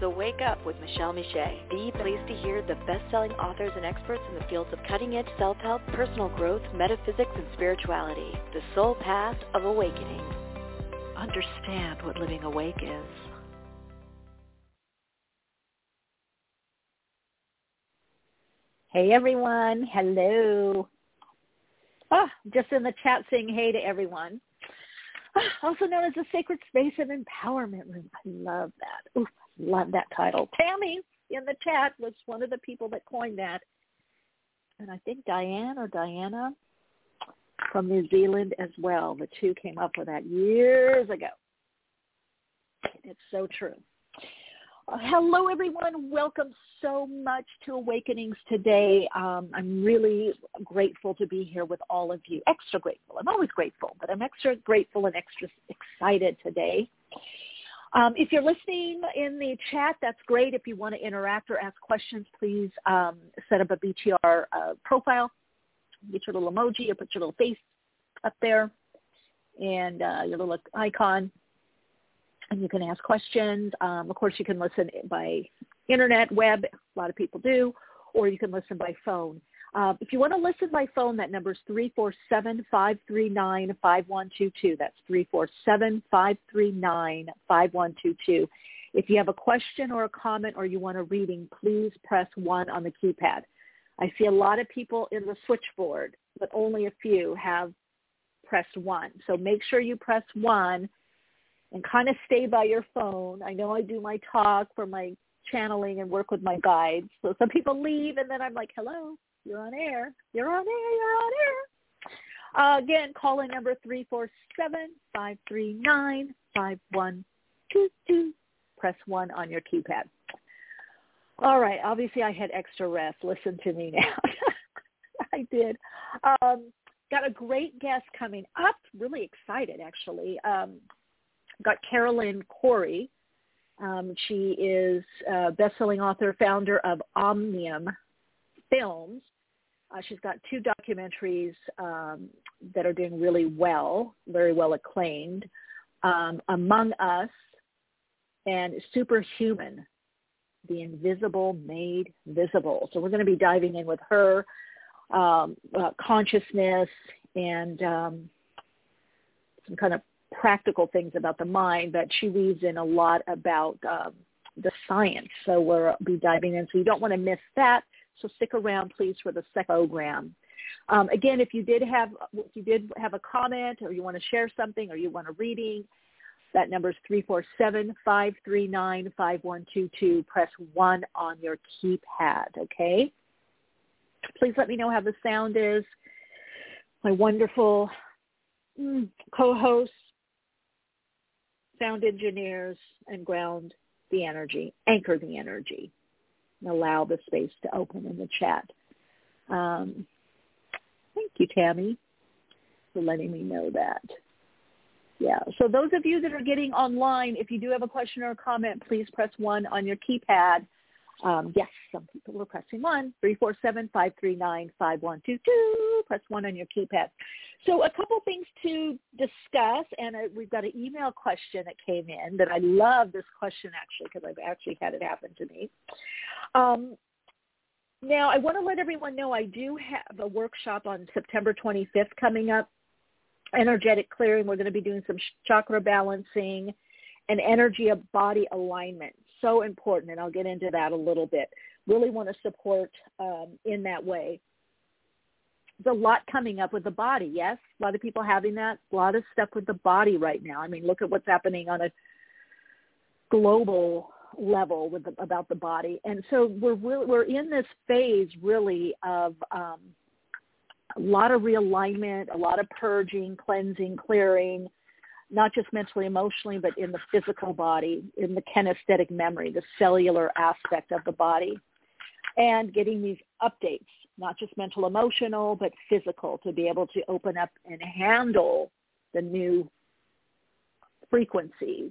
So Wake Up with Michele Meiche, the place to hear the best-selling authors and experts in the fields of cutting-edge self-help, personal growth, metaphysics, and spirituality. The soul path of awakening. Understand what living awake is. Hey everyone, hello. Ah, just in the chat saying hey to everyone. Ah, also known as the Sacred Space of Empowerment Room. I love that. Ooh, love that title. Tammy in the chat was one of the people that coined that. And I think Diane or Diana from New Zealand as well. The two came up with that years ago. It's so true. Uh, hello, everyone. Welcome so much to Awakenings today. Um, I'm really grateful to be here with all of you. Extra grateful. I'm always grateful, but I'm extra grateful and extra excited today. Um, if you're listening in the chat, that's great. If you want to interact or ask questions, please um, set up a BTR uh, profile. Get your little emoji or put your little face up there and uh, your little icon and you can ask questions. Um, of course, you can listen by internet, web. A lot of people do, or you can listen by phone. Uh, if you want to listen by phone, that number is 347-539-5122. That's 347-539-5122. If you have a question or a comment or you want a reading, please press 1 on the keypad. I see a lot of people in the switchboard, but only a few have pressed 1. So make sure you press 1 and kind of stay by your phone. I know I do my talk for my channeling and work with my guides. So some people leave and then I'm like, hello, you're on air. You're on air. You're on air. Uh, again, call in number 347-539-5122. Press 1 on your keypad. All right. Obviously, I had extra rest. Listen to me now. I did. Um, got a great guest coming up. Really excited, actually. Um, got Caroline Cory. Um, she is a best-selling author, founder of Omnium Films. Uh, she's got two documentaries um, that are doing really well, very well acclaimed. Um, Among Us and Superhuman, The Invisible Made Visible. So we're going to be diving in with her um, uh, consciousness and um, some kind of practical things about the mind, but she weaves in a lot about um, the science. So we'll be diving in. So you don't want to miss that. So stick around, please, for the second program. Um, again, if you did have if you did have a comment or you want to share something or you want a reading, that number is 347-539-5122. Press 1 on your keypad, okay? Please let me know how the sound is. My wonderful mm, co-host sound engineers and ground the energy, anchor the energy, and allow the space to open in the chat. Um, thank you, Tammy, for letting me know that. Yeah, so those of you that are getting online, if you do have a question or a comment, please press 1 on your keypad um, yes, some people are pressing one, three, four, seven, five, three, nine, five, one, two, two. Press one on your keypad. So a couple things to discuss, and uh, we've got an email question that came in that I love this question actually because I've actually had it happen to me. Um, now, I want to let everyone know I do have a workshop on September 25th coming up, energetic clearing. We're going to be doing some chakra balancing and energy of body alignment so important, and I'll get into that a little bit. Really want to support um, in that way. There's a lot coming up with the body, yes? A lot of people having that. A lot of stuff with the body right now. I mean, look at what's happening on a global level with the, about the body. And so we're we're in this phase really of um, a lot of realignment, a lot of purging, cleansing, clearing, not just mentally, emotionally, but in the physical body, in the kinesthetic memory, the cellular aspect of the body, and getting these updates, not just mental, emotional, but physical, to be able to open up and handle the new frequencies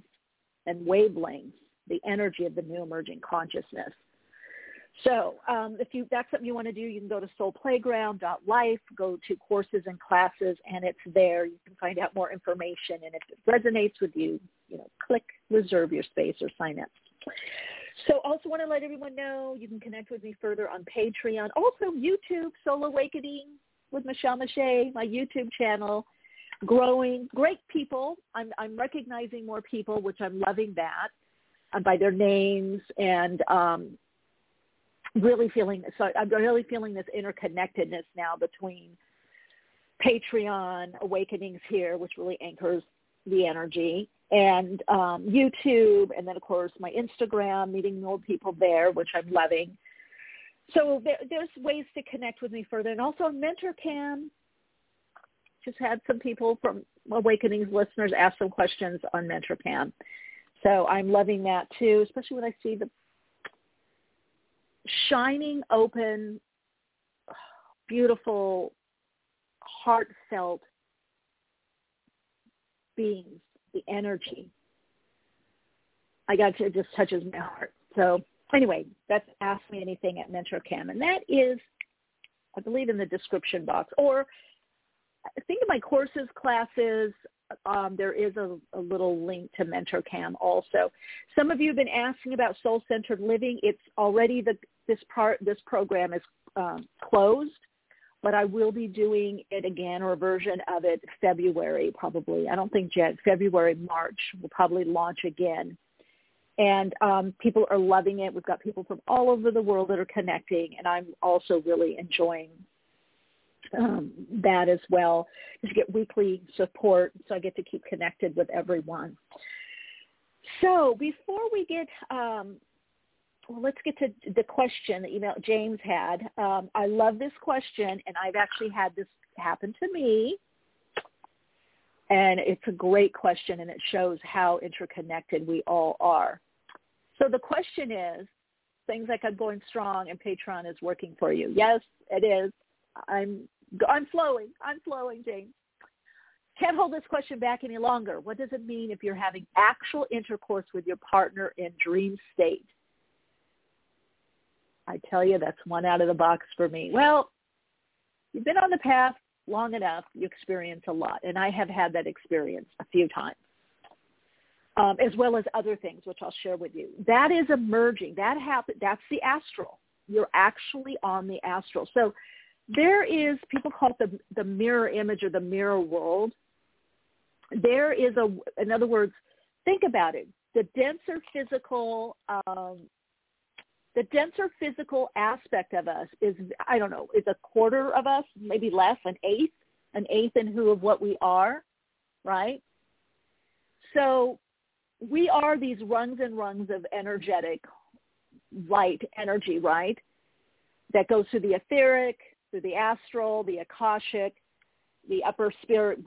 and wavelengths, the energy of the new emerging consciousness. So um, if you that's something you want to do, you can go to soulplayground.life, go to courses and classes, and it's there. You can find out more information, and if it resonates with you, you know, click reserve your space or sign up. So also want to let everyone know you can connect with me further on Patreon. Also YouTube, Soul Awakening with Michele Meiche, my YouTube channel. Growing, great people. I'm, I'm recognizing more people, which I'm loving that uh, by their names and um, really feeling so I'm really feeling this interconnectedness now between Patreon, Awakenings here, which really anchors the energy, and um, YouTube, and then of course my Instagram, meeting old people there, which I'm loving. So there, there's ways to connect with me further, and also MentorCam. Just had some people from Awakenings listeners ask some questions on MentorCam. So I'm loving that too, especially when I see the shining, open, beautiful, heartfelt beings, the energy. I got to, it just touches my heart. So anyway, that's Ask Me Anything at MentorCam. And that is, I believe, in the description box. Or think of my courses, classes, um, there is a, a, little link to MentorCam also. Some of you have been asking about soul-centered living. It's already the this part this program is um, closed, but I will be doing it again or a version of it February probably. I don't think Jan February March will probably launch again. And um, people are loving it. We've got people from all over the world that are connecting, and I'm also really enjoying um, that as well. Just get weekly support, so I get to keep connected with everyone. So before we get, um, well, let's get to the question that email James had. Um, I love this question, and I've actually had this happen to me. And it's a great question, and it shows how interconnected we all are. So the question is, things like I'm going strong and Patreon is working for you. Yes, it is. I'm I'm flowing. I'm flowing, James. Can't hold this question back any longer. What does it mean if you're having actual intercourse with your partner in dream state? I tell you, that's one out of the box for me. Well, you've been on the path long enough, you experience a lot. And I have had that experience a few times, um, as well as other things, which I'll share with you. That is emerging. That happen. That's the astral. You're actually on the astral. So there is people call it the the mirror image or the mirror world. There is a, in other words, think about it. The denser physical, um, the denser physical aspect of us is, I don't know, is a quarter of us, maybe less, an eighth, an eighth in who of what we are, right? So we are these rungs and rungs of energetic light energy, right? That goes through the etheric, through the astral, the akashic, the upper spirit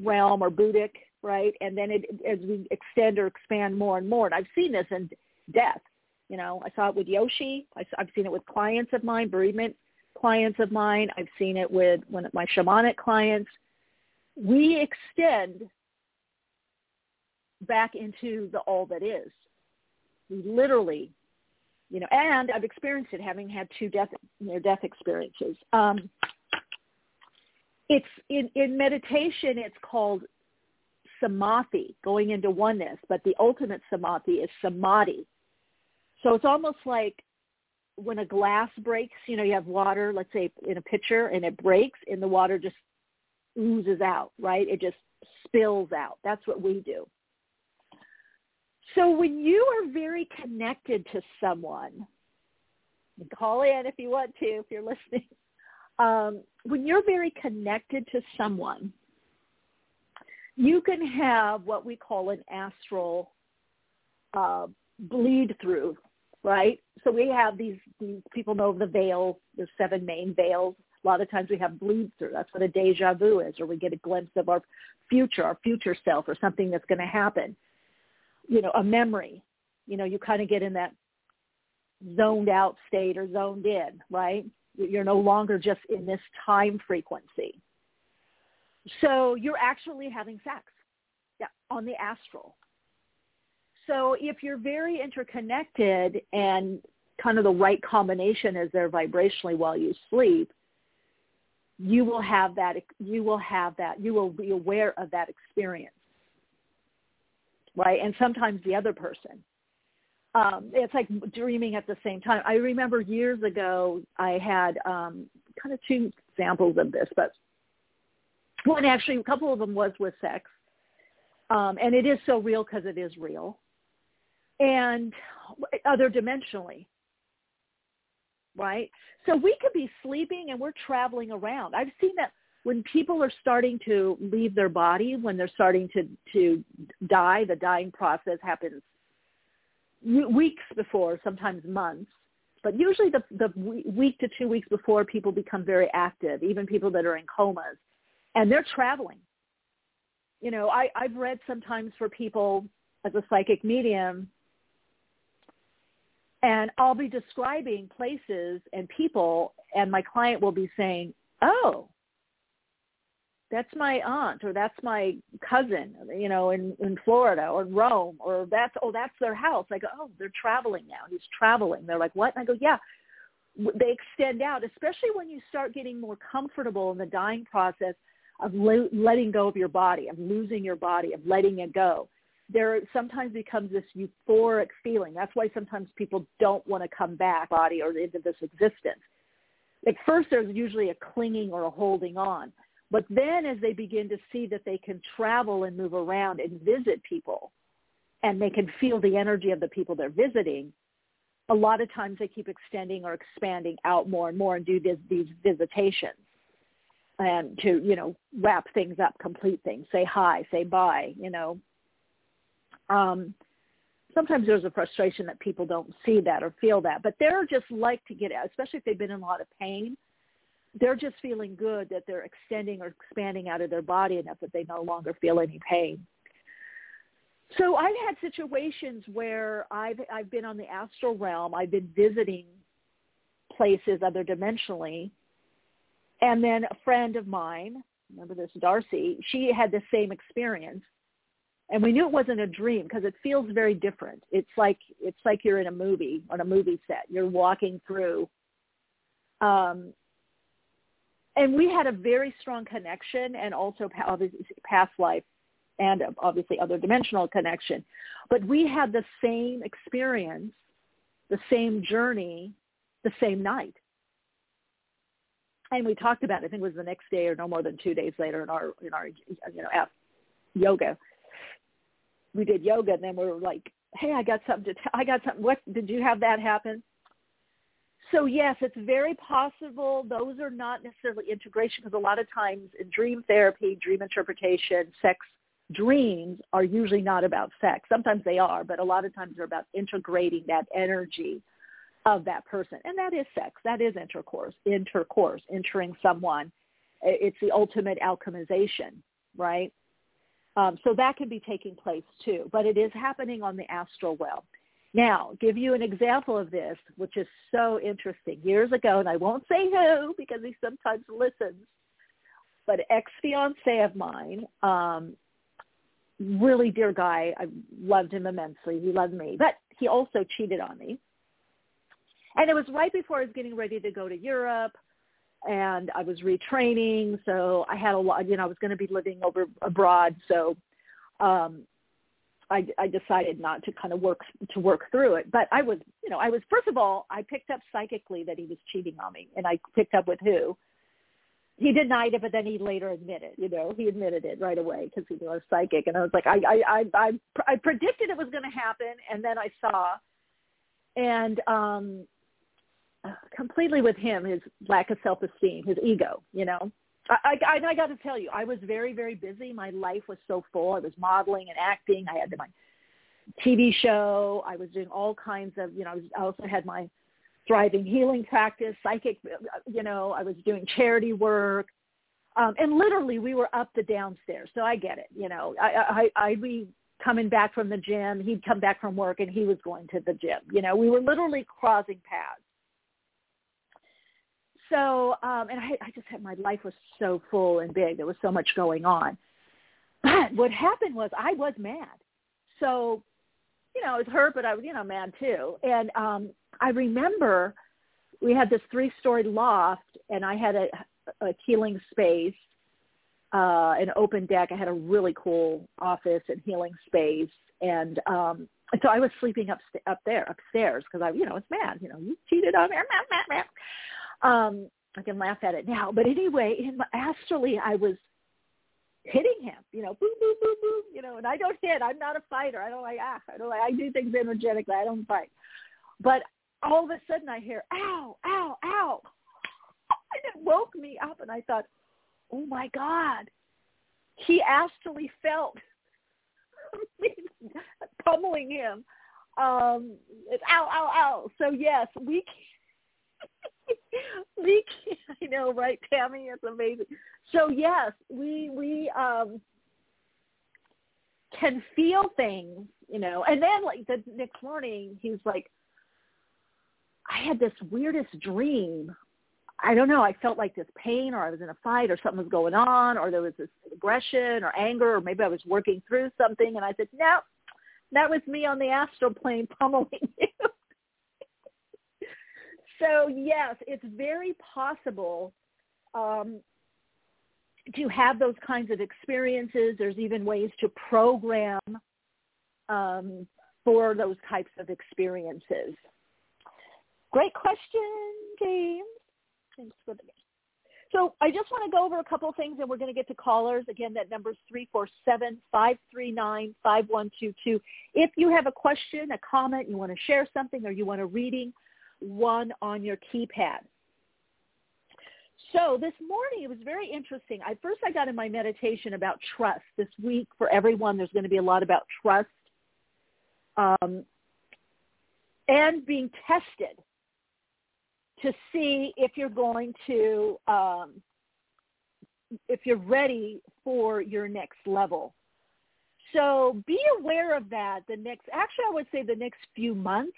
realm or Buddhic, right? And then it, as we extend or expand more and more, and I've seen this in death. You know, I saw it with Yoshi. I, I've seen it with clients of mine, bereavement clients of mine. I've seen it with one of my shamanic clients. We extend back into the all that is. We literally you know, and I've experienced it having had two death near death experiences. Um, it's in, in meditation. It's called samadhi, going into oneness, but the ultimate samadhi is samadhi. So it's almost like when a glass breaks. You know, you have water, let's say in a pitcher, and it breaks, and the water just oozes out. Right? It just spills out. That's what we do. So when you are very connected to someone, call in if you want to, if you're listening. Um, when you're very connected to someone, you can have what we call an astral uh, bleed through, right? So we have these, these people know the veils, the seven main veils A lot of times we have bleed through. That's what a deja vu is, or we get a glimpse of our future, our future self, or something that's going to happen. You know, a memory. You know, you kind of get in that zoned out state or zoned in, right? You're no longer just in this time frequency. So you're actually having sex yeah, on the astral. So if you're very interconnected and kind of the right combination is there vibrationally while you sleep, you will have that, you will have that, you will be aware of that experience. Right? And sometimes the other person. Um, it's like dreaming at the same time. I remember years ago I had um, kind of two examples of this, but one actually, a couple of them was with sex. Um, and it is so real because it is real. And other dimensionally, right? So we could be sleeping and we're traveling around. I've seen that when people are starting to leave their body, when they're starting to, to die, the dying process happens weeks before, sometimes months. But usually the, the week to two weeks before people become very active, even people that are in comas and they're traveling. You know, I, I've read sometimes for people as a psychic medium, and I'll be describing places and people, and my client will be saying, "Oh, that's my aunt or that's my cousin, you know, in in Florida or Rome or that's oh that's their house. I go, oh, they're traveling now. He's traveling. They're like, what? And I go, yeah. They extend out, especially when you start getting more comfortable in the dying process of letting go of your body, of losing your body, of letting it go. There sometimes becomes this euphoric feeling. That's why sometimes people don't want to come back body or into this existence. At first, there's usually a clinging or a holding on. But then as they begin to see that they can travel and move around and visit people and they can feel the energy of the people they're visiting, a lot of times they keep extending or expanding out more and more and do this, these visitations and to you know wrap things up complete things say hi say bye you know. Um sometimes there's a frustration that people don't see that or feel that but they're just like to get out especially if they've been in a lot of pain they're just feeling good that they're extending or expanding out of their body enough that they no longer feel any pain so i've had situations where i've i've been on the astral realm i've been visiting places other dimensionally and then a friend of mine, remember this Darcy, she had the same experience. And we knew it wasn't a dream because it feels very different. It's like it's like you're in a movie on a movie set. You're walking through. Um, and we had a very strong connection and also past life and um, obviously other dimensional connection. But we had the same experience, the same journey, the same night and we talked about it, I think it was the next day or no more than two days later in our in our you know app, yoga. We did yoga and then we were like, Hey, I got something to tell I got something what did you have that happen? So yes, it's very possible those are not necessarily integration because a lot of times in dream therapy, dream interpretation, sex dreams are usually not about sex. Sometimes they are, but a lot of times they're about integrating that energy of that person. And that is sex. That is intercourse, intercourse, entering someone. It's the ultimate alchemization, right? Um, so that can be taking place too, but it is happening on the astral well. Now, give you an example of this, which is so interesting. Years ago, and I won't say who because he sometimes listens, but ex-fiance of mine, um, really dear guy. I loved him immensely. He loved me, but he also cheated on me and it was right before I was getting ready to go to Europe and I was retraining. So I had a lot, you know, I was going to be living over abroad. So, um, I, I decided not to kind of work to work through it. But I was, you know, I was first of all, I picked up psychically that he was cheating on me, and I picked up with who. He denied it, but then he later admitted. You know, he admitted it right away because he knew I was psychic, and I was like, I, I, I, I, I predicted it was going to happen, and then I saw, and um, completely with him his lack of self-esteem, his ego. You know, I, I, I got to tell you, I was very, very busy. My life was so full. I was modeling and acting. I had my TV show. I was doing all kinds of, you know, I, was, I also had my thriving healing practice, psychic, you know, I was doing charity work. Um, and literally we were up the downstairs. So I get it. You know, I, I, I'd be coming back from the gym. He'd come back from work and he was going to the gym. You know, we were literally crossing paths. So, um, and I, I just had, my life was so full and big. There was so much going on. But what happened was I was mad. So, you know, I was hurt, but I was, you know, mad too. And um, I remember we had this three-story loft, and I had a, a healing space, uh, an open deck. I had a really cool office and healing space, and um, so I was sleeping up up there upstairs because I, you know, it's mad. You know, you cheated on me. Um, I can laugh at it now, but anyway, in my, astrally, I was hitting him, you know, boom, boom, boom, boom, you know, and I don't hit. I'm not a fighter. I don't like, ah, I don't like, I do things energetically. I don't fight. But all of a sudden I hear, ow, ow, ow. And it woke me up and I thought, oh my God, he astrally felt me pummeling him. Um, it's ow, ow, ow. So yes, we I know, right, Tammy? It's amazing. So yes, we we um can feel things, you know. And then like the next morning, he's like, I had this weirdest dream. I don't know. I felt like this pain, or I was in a fight, or something was going on, or there was this aggression or anger, or maybe I was working through something. And I said, no, that was me on the astral plane pummeling you. So yes, it's very possible um, to have those kinds of experiences. There's even ways to program um, for those types of experiences. Great question, James. Thanks for the so I just want to go over a couple of things and we're going to get to callers. Again, that number is 347-539-5122. If you have a question, a comment, you want to share something or you want a reading, one on your keypad. So this morning it was very interesting. I first I got in my meditation about trust. This week for everyone there's going to be a lot about trust um, and being tested to see if you're going to um, if you're ready for your next level. So be aware of that the next actually I would say the next few months.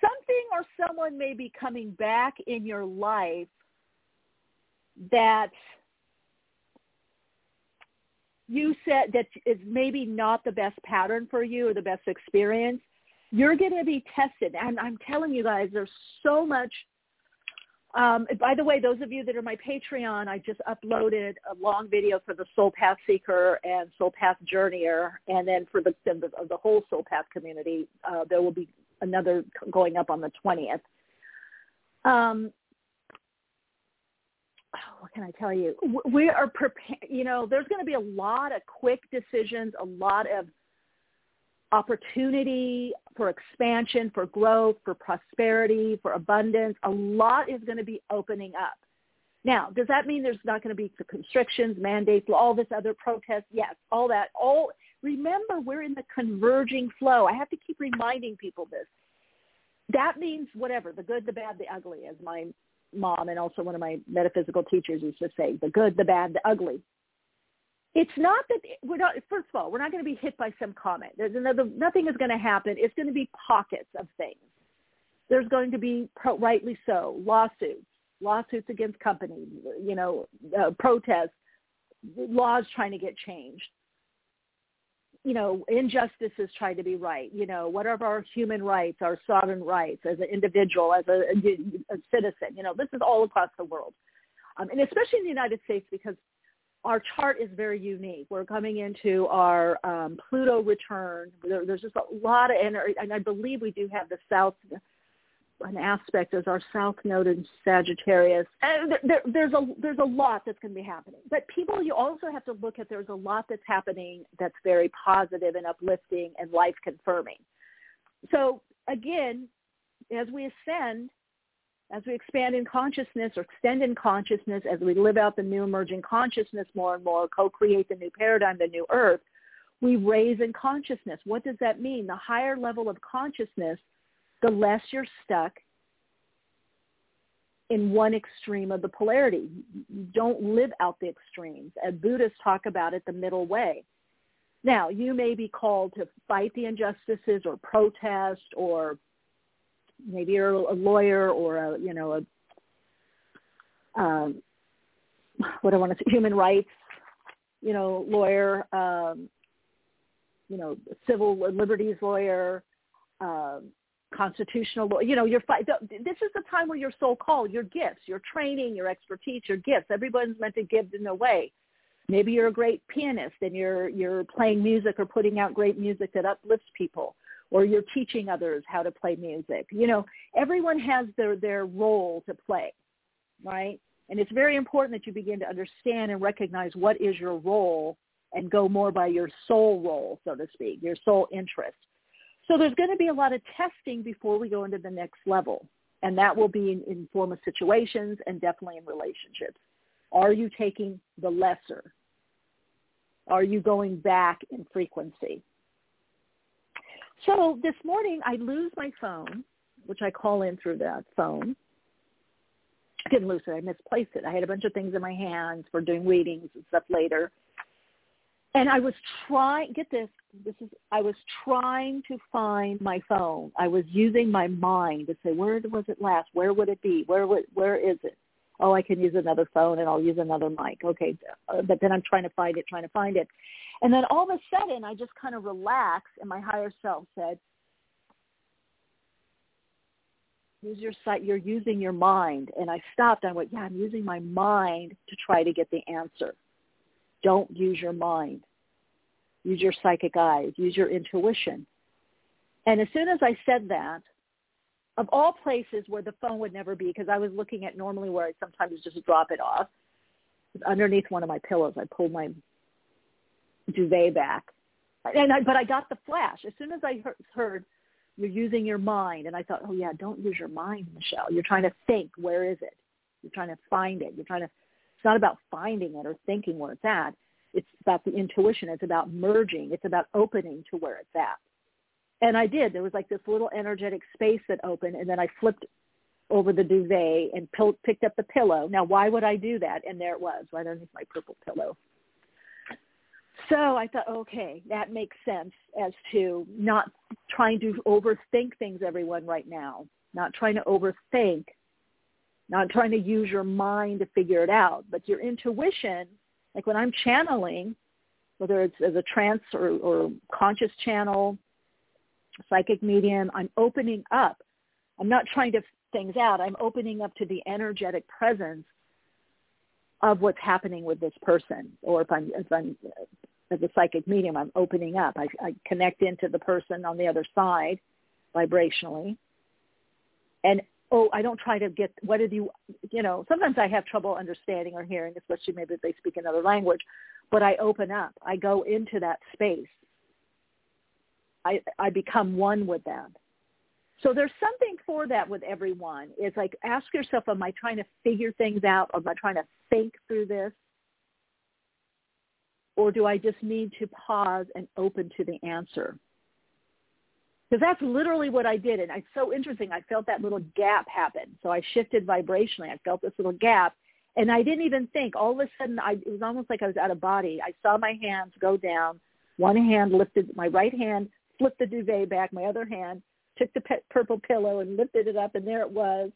Something or someone may be coming back in your life that you said that is maybe not the best pattern for you or the best experience, you're going to be tested. And I'm telling you guys, there's so much. Um, by the way, those of you that are my Patreon, I just uploaded a long video for the Soul Path Seeker and Soul Path Journeyer, and then for the the, the whole Soul Path community, uh, there will be another going up on the 20th. Um, what can I tell you? We are prepared. You know, there's going to be a lot of quick decisions, a lot of opportunity for expansion, for growth, for prosperity, for abundance. A lot is going to be opening up. Now, does that mean there's not going to be constrictions, mandates, all this other protest? Yes, all that. All remember, we're in the converging flow. I have to keep reminding people this. That means whatever, the good, the bad, the ugly, as my mom and also one of my metaphysical teachers used to say, the good, the bad, the ugly. It's not that we're not, first of all, we're not going to be hit by some comment. There's another, nothing is going to happen. It's going to be pockets of things. There's going to be, rightly so, lawsuits, lawsuits against companies, you know, uh, protests, laws trying to get changed you know, injustices try to be right. You know, what are our human rights, our sovereign rights as an individual, as a, a citizen? You know, this is all across the world, um, and especially in the United States because our chart is very unique. We're coming into our um, Pluto return. There, there's just a lot of energy, and I believe we do have the South an aspect as our south node in Sagittarius. And there, there's a there's a lot that's going to be happening. But people, you also have to look at there's a lot that's happening that's very positive and uplifting and life confirming. So again, as we ascend, as we expand in consciousness or extend in consciousness, as we live out the new emerging consciousness more and more, co-create the new paradigm, the new earth, we raise in consciousness. What does that mean? The higher level of consciousness the less you're stuck in one extreme of the polarity. You don't live out the extremes. And Buddhists talk about it the middle way. Now, you may be called to fight the injustices or protest or maybe you're a lawyer or a, you know, a, um, what do I want to say, human rights, you know, lawyer, um, you know, civil liberties lawyer, um, constitutional law. You know, your fight. This is the time where your soul called, your gifts, your training, your expertise, your gifts. Everyone's meant to give in a way. Maybe you're a great pianist and you're you're playing music or putting out great music that uplifts people, or you're teaching others how to play music. You know, everyone has their their role to play, right? And it's very important that you begin to understand and recognize what is your role and go more by your soul role, so to speak, your soul interest so there's going to be a lot of testing before we go into the next level. And that will be in, in form of situations and definitely in relationships. Are you taking the lesser? Are you going back in frequency? So this morning I lose my phone, which I call in through that phone. I didn't lose it. I misplaced it. I had a bunch of things in my hands for doing readings and stuff later and I was trying, get this, this is, I was trying to find my phone. I was using my mind to say, where was it last? Where would it be? Where would, where is it? Oh, I can use another phone and I'll use another mic. Okay. Uh, but then I'm trying to find it, trying to find it. And then all of a sudden I just kind of relaxed and my higher self said, use your sight, you're using your mind. And I stopped. I went, yeah, I'm using my mind to try to get the answer. Don't use your mind. Use your psychic eyes. Use your intuition. And as soon as I said that, of all places where the phone would never be, because I was looking at normally where I sometimes just drop it off, underneath one of my pillows. I pulled my duvet back, and I, but I got the flash as soon as I heard, you're using your mind, and I thought, oh yeah, don't use your mind, Michele. You're trying to think. Where is it? You're trying to find it. You're trying to it's not about finding it or thinking where it's at. It's about the intuition. It's about merging. It's about opening to where it's at. And I did. There was like this little energetic space that opened, and then I flipped over the duvet and p- picked up the pillow. Now, why would I do that? And there it was, right underneath my purple pillow. So I thought, okay, that makes sense as to not trying to overthink things, everyone, right now. Not trying to overthink not trying to use your mind to figure it out, but your intuition, like when I'm channeling, whether it's as a trance or, or conscious channel, psychic medium, I'm opening up. I'm not trying to things out. I'm opening up to the energetic presence of what's happening with this person. Or if I'm, if I'm as a psychic medium, I'm opening up. I, I connect into the person on the other side vibrationally and oh, I don't try to get, what did you, you know, sometimes I have trouble understanding or hearing, especially maybe if they speak another language, but I open up. I go into that space. I, I become one with them. So there's something for that with everyone. It's like ask yourself, am I trying to figure things out? Am I trying to think through this? Or do I just need to pause and open to the answer? Because that's literally what I did. And it's so interesting. I felt that little gap happen. So I shifted vibrationally. I felt this little gap. And I didn't even think. All of a sudden, I, it was almost like I was out of body. I saw my hands go down. One hand lifted, my right hand flipped the duvet back. My other hand took the pe- purple pillow and lifted it up, and there it was.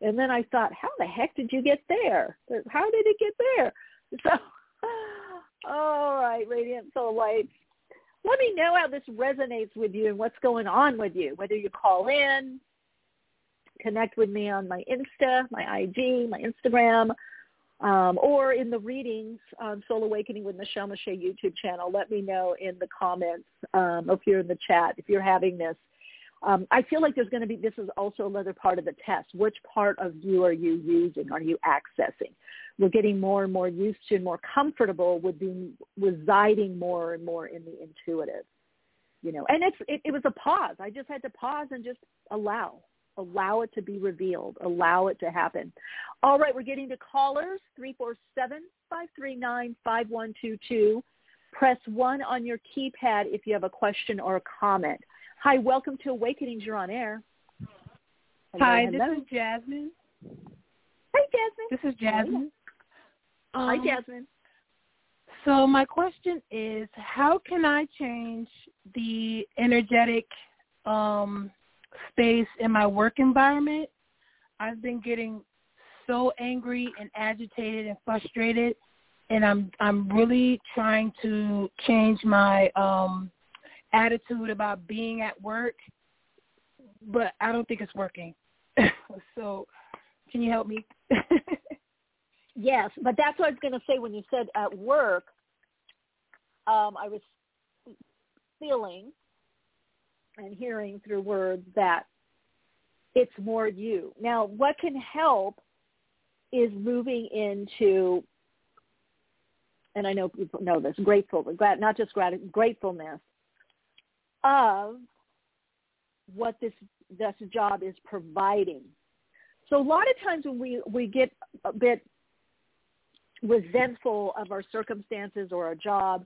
And then I thought, how the heck did you get there? How did it get there? So, all right, Radiant Soul Lights let me know how this resonates with you and what's going on with you, whether you call in, connect with me on my Insta, my IG, my Instagram, um, or in the readings on Soul Awakening with Michele Meiche YouTube channel. Let me know in the comments um, if you're in the chat, if you're having this. Um, I feel like there's going to be, this is also another part of the test. Which part of you are you using? Are you accessing? we're getting more and more used to and more comfortable with being residing more and more in the intuitive you know and it's it, it was a pause i just had to pause and just allow allow it to be revealed allow it to happen all right we're getting to callers three four seven five three nine five one two two press one on your keypad if you have a question or a comment hi welcome to awakenings you're on air hello, hi hello. this is jasmine Hi, Jasmine. This is Jasmine. Um, Hi, Jasmine. So my question is, how can I change the energetic um, space in my work environment? I've been getting so angry and agitated and frustrated, and I'm I'm really trying to change my um, attitude about being at work, but I don't think it's working. so, can you help me? yes, but that's what I was going to say when you said at work. Um, I was feeling and hearing through words that it's more you. Now, what can help is moving into, and I know people know this, grateful, not just grat- gratefulness of what this this job is providing. So a lot of times when we we get a bit resentful of our circumstances or our job,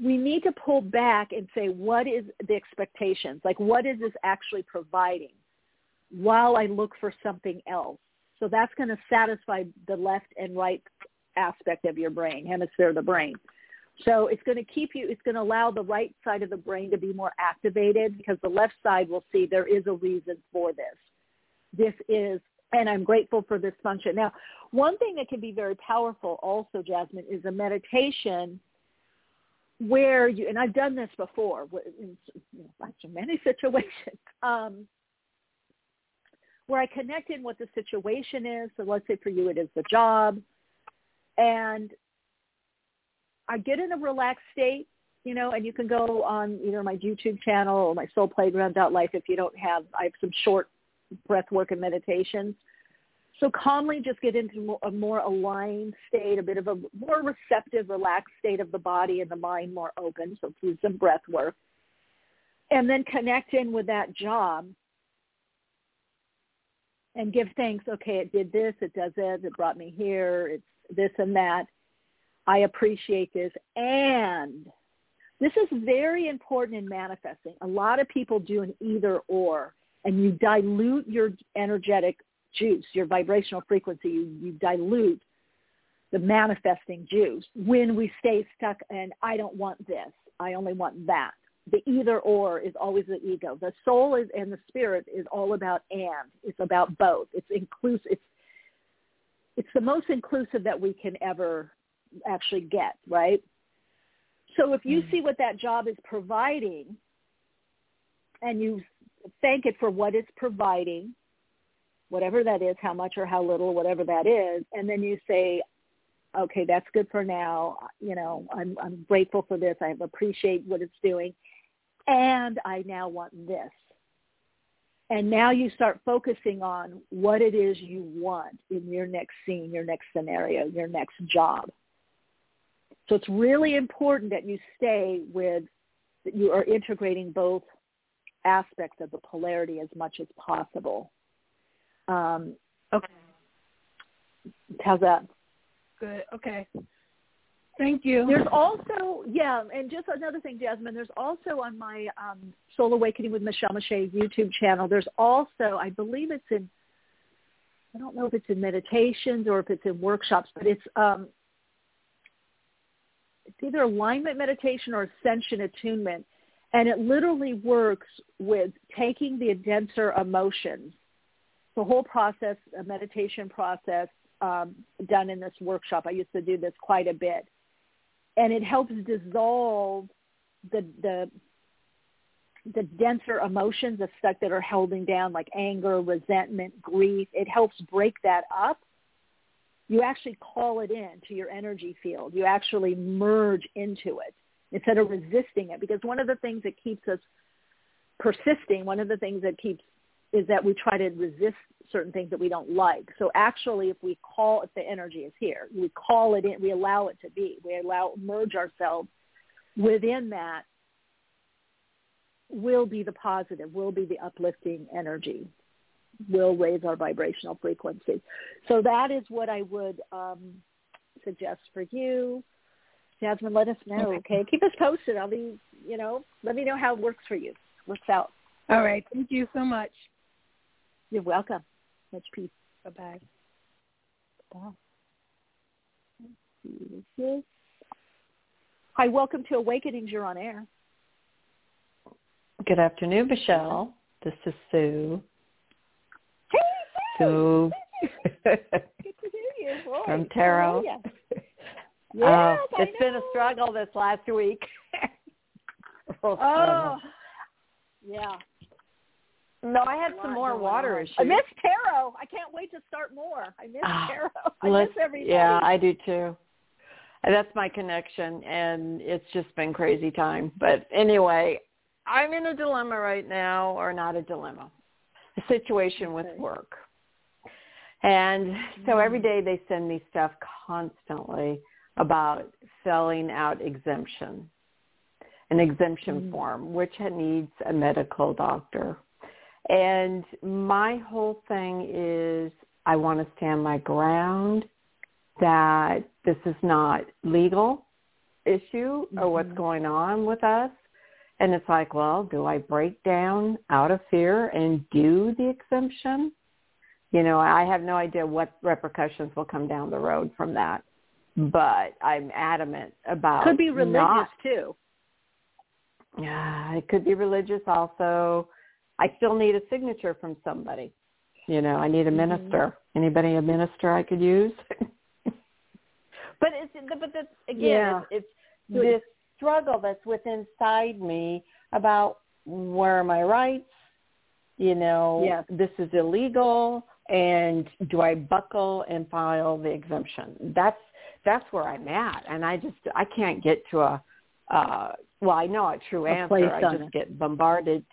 we need to pull back and say, what is the expectations? Like, what is this actually providing while I look for something else? So that's going to satisfy the left and right aspect of your brain, hemisphere of the brain. So it's going to keep you, it's going to allow the right side of the brain to be more activated because the left side will see there is a reason for this. This is, and I'm grateful for this function. Now, one thing that can be very powerful also, Jasmine, is a meditation where you, and I've done this before in many situations, um, where I connect in what the situation is. So let's say for you it is the job. And I get in a relaxed state, you know, and you can go on either my YouTube channel or my Soul Playground Life if you don't have, I have some short breath work and meditations. So calmly just get into a more aligned state, a bit of a more receptive, relaxed state of the body and the mind more open. So through some breath work. And then connect in with that job and give thanks. Okay, it did this, it does this, it brought me here, it's this and that. I appreciate this. And this is very important in manifesting. A lot of people do an either or, and you dilute your energetic juice, your vibrational frequency. You, you dilute the manifesting juice when we stay stuck and I don't want this. I only want that. The either or is always the ego. The soul is and the spirit is all about and. It's about both. It's inclusive. It's it's the most inclusive that we can ever actually get, right? So if you mm see what that job is providing and you thank it for what it's providing, whatever that is, how much or how little, whatever that is, and then you say, okay, that's good for now. You know, I'm, I'm grateful for this. I appreciate what it's doing. And I now want this. And now you start focusing on what it is you want in your next scene, your next scenario, your next job. So it's really important that you stay with, that you are integrating both aspects of the polarity as much as possible. Um, okay. How's that? Good. Okay. Thank you. There's also, yeah, and just another thing, Jasmine, there's also on my um, Soul Awakening with Michele Meiche YouTube channel, there's also, I believe it's in, I don't know if it's in meditations or if it's in workshops, but it's um, it's either alignment meditation or ascension attunement. And it literally works with taking the denser emotions the whole process, a meditation process um, done in this workshop. I used to do this quite a bit, and it helps dissolve the the the denser emotions, the stuff that are holding down, like anger, resentment, grief. It helps break that up. You actually call it in to your energy field. You actually merge into it instead of resisting it. Because one of the things that keeps us persisting, one of the things that keeps is that we try to resist certain things that we don't like. So actually, if we call, if the energy is here, we call it in, we allow it to be, we allow, merge ourselves within that will be the positive, will be the uplifting energy, will raise our vibrational frequency. So that is what I would um, suggest for you. Jasmine, let us know, okay? Keep us posted. I'll be, you know, let me know how it works for you. Works out. All right. Thank you so much. You're welcome. Much peace. Bye bye. Hi, welcome to Awakenings. You're on air. Good afternoon, Michele. This is Sue. Hey, Sue. Good to hear you. Boy, From Tarot. Yes, uh, it's been a struggle this last week. Oh, yeah. No, I had some more water issues. I miss tarot. I can't wait to start more. I miss Ah, tarot. I miss everybody. Yeah, I do too. And That's my connection, and it's just been crazy time. But anyway, I'm in a dilemma right now, or not a dilemma, a situation with work. And so every Mm. they send me stuff constantly about filling out exemption, an exemption Mm. form, which needs a medical doctor. And my whole thing is I want to stand my ground that this is not legal issue or what's Mhm. going on with us. And it's like, well, do I break down out of fear and do the exemption? You know, I have no idea what repercussions will come down the road from that. But I'm adamant about Could be religious not too. yeah, it could be religious also. I still need a signature from somebody. You know, I need a Mhm. minister. Anybody a minister I could use? but it's but that's again Yeah. it's, it's this struggle that's within inside me about where are my rights? You know, Yes. this is illegal and do I buckle and file the exemption? That's that's where I'm at and I just I can't get to a uh well, I know a true A answer. I just it. get bombarded.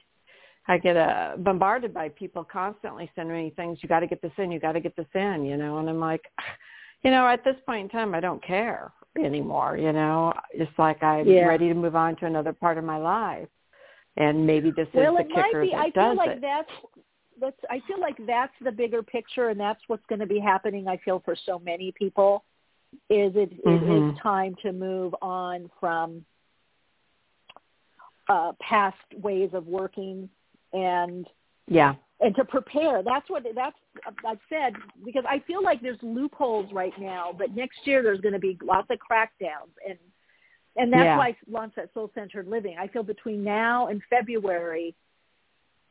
I get uh, bombarded by people constantly sending me things. You got to get this in. You got to get this in. You know, and I'm like, you know, at this point in time, I don't care anymore. You know, it's like I'm Yeah. ready to move on to another part of my life, and maybe this well, is it the kicker be. that I does feel like it. that's that's. I feel like that's the bigger picture, and that's what's going to be happening. I feel for so many people is it, it Mhm. is time to move on from uh, past ways of working and Yeah. and to prepare. That's what that's I've said because I feel like there's loopholes right now, but next year there's going to be lots of crackdowns and and that's Yeah. why I launched that soul centered living. I feel between now and February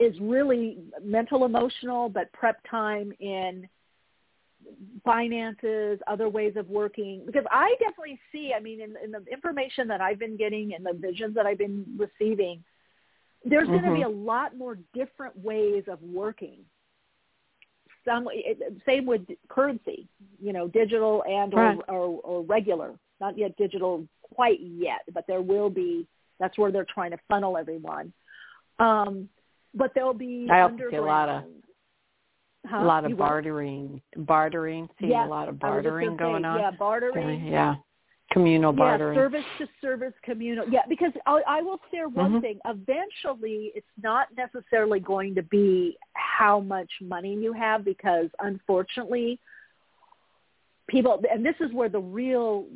is really mental emotional but prep time in finances, other ways of working because I definitely see, I mean in, in the information that I've been getting and the visions that I've been receiving there's going to be a lot more different ways of working. Some same with currency, you know, digital and or, or or regular. Not yet digital quite yet, but there will be. That's where they're trying to funnel everyone. Um, but there'll be I also see a lot of- Huh? A lot of You bartering, bartering, seeing Yes, a lot of I was just bartering say, going on. Yeah, bartering. Yeah. Communal bartering. Yeah, service to service communal. Yeah, because I, I will share one Mhm. thing. Eventually, it's not necessarily going to be how much money you have because unfortunately, people, and this is where the real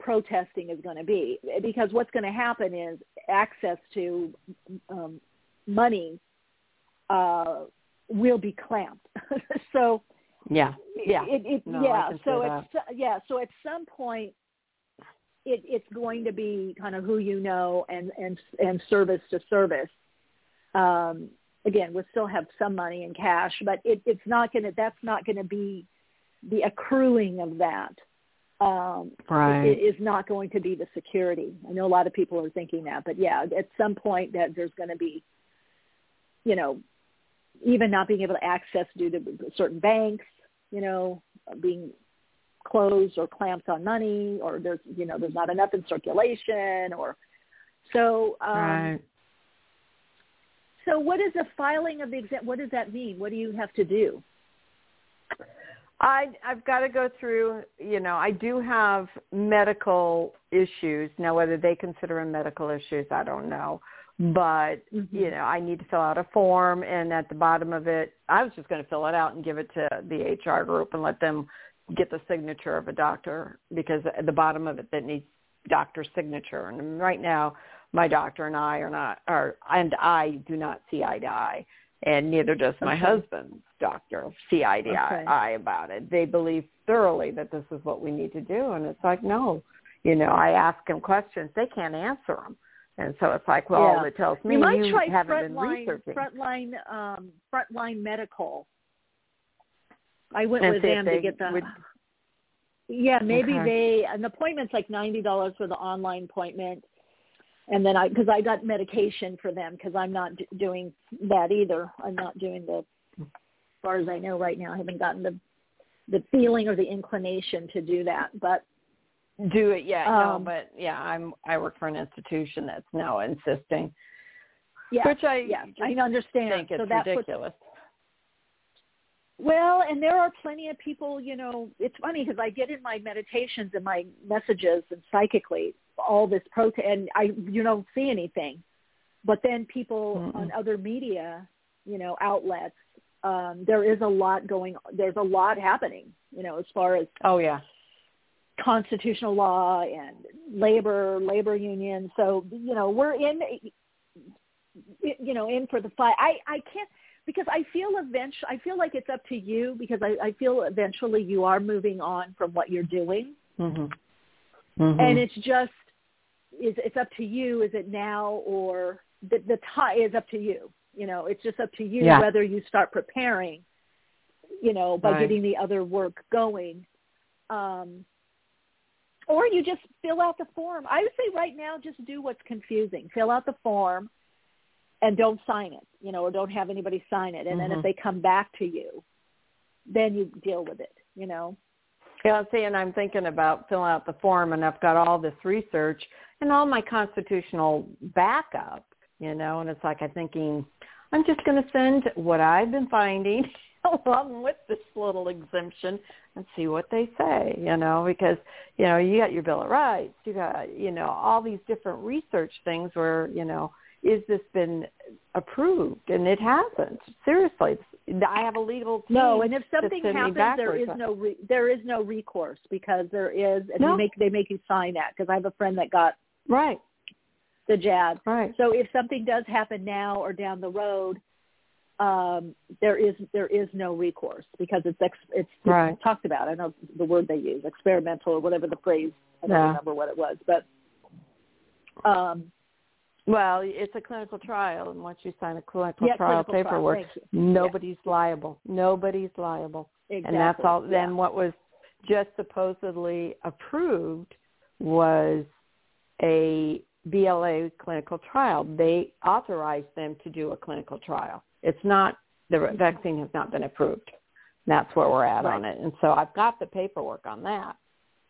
protesting is going to be because what's going to happen is access to um, money uh, will be clamped. so yeah. Yeah. it, it, No, yeah. So it's yeah. So at some point, it, it's going to be kind of who you know and and and service to service. Um, again, we'll still have some money in cash, but it, it's not going to. That's not going to be the accruing of that. Um, Right. it is not going to be the security. I know a lot of people are thinking that, but yeah, at some point that there's going to be, you know, even not being able to access due to certain banks, you know, being closed or clamped on money, or there's, you know, there's not enough in circulation, or so. Um, right. So, what is the filing of the exam? What does that mean? What do you have to do? I I've got to go through, you know, I do have medical issues. Now whether they consider them medical issues, I don't know. But, Mm-hmm. you know, I need to fill out a form and at the bottom of it, I was just going to fill it out and give it to the HR group and let them get the signature of a doctor because at the bottom of it that needs doctor's signature. And right now, my doctor and I are not, are, and I do not see eye to eye. and neither does my Okay. husband's doctor see eye to Okay. eye about it. They believe thoroughly that this is what we need to do, and it's like, no, you know, I ask them questions, they can't answer them, and so it's like, well, Yeah. it tells me you might you try haven't been frontline researching. frontline um, frontline medical. I went And with them to get the. would- Yeah, maybe Okay. they an appointment's like ninety dollars for the online appointment, and then I because I got medication for them because I'm not d- doing that either. I'm not doing the, as far as I know right now, I haven't gotten the the feeling or the inclination to do that. But do it yet, no, Um, but yeah, I'm I work for an institution that's now insisting, yeah, which I yeah, I understand. think it's so that puts ridiculous. Well, and there are plenty of people, you know, it's funny because I get in my meditations and my messages and psychically all this protest and I you don't see anything. But then people Mm-mm. on other media, you know, outlets, um, there is a lot going there's a lot happening, you know, as far as Oh yeah, constitutional law and labor, labor unions. So, you know, we're in you know, in for the fight. I I can't because I feel eventually, I feel like it's up to you because I, I feel eventually you are moving on from what you're doing, mhm, and Mhm. it's just is it's up to you. Is it now or the the time is up to you. You know, it's just up to you Yeah. whether you start preparing. You know, by Right. getting the other work going, um, or you just fill out the form. I would say right now, just do what's confusing. Fill out the form and don't sign it, you know, or don't have anybody sign it. And then Mhm. if they come back to you, then you deal with it, you know. Yeah, see, and I'm thinking about filling out the form, and I've got all this research and all my constitutional backup, you know, and it's like I'm thinking, I'm just going to send what I've been finding along with this little exemption and see what they say, you know, because, you know, you got your Bill of Rights, you got, you know, all these different research things where, you know, is this been approved? And it hasn't. Seriously, I have a legal team No, and if something happens, there is no re- there is no recourse because there is, and No. they make they make you sign that because I have a friend that got right, the jab. right. So if something does happen now or down the road, um, there is there is no recourse because it's ex, it's, it's Right. talked about. I know the word they use, experimental or whatever the phrase. I don't Yeah. remember what it was, but um, Well, it's a clinical trial, and once you sign a clinical yeah, trial clinical paperwork, you. nobody's liable. Nobody's liable, Exactly. and that's all. Yeah. Then what was just supposedly approved was a BLA clinical trial. They authorized them to do a clinical trial. It's not the vaccine has not been approved. That's where we're at on it, and so I've got the paperwork on that.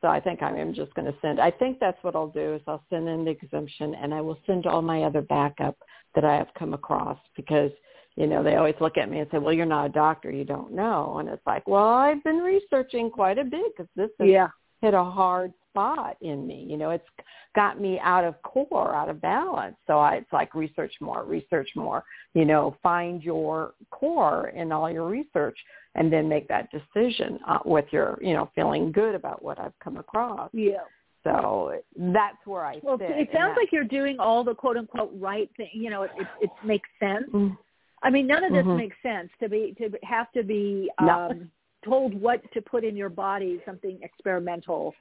So I think I'm just going to send. I think that's what I'll do is I'll send in the exemption, and I will send all my other backup that I have come across because you know they always look at me and say, "Well, you're not a doctor, you don't know," and it's like, "Well, I've been researching quite a bit because this has Yeah. hit a hard spot in me. You know, it's got me out of core, out of balance. So I, it's like research more, research more. You know, find your core in all your research, and then make that decision uh, with your, you know, feeling good about what I've come across. Yeah. So that's where I Well, sit. it sounds like you're doing all the quote unquote right thing. You know, it it, it makes sense. Mm. I mean, none of this Mhm. makes sense to be to have to be No. um, told what to put in your body, something experimental.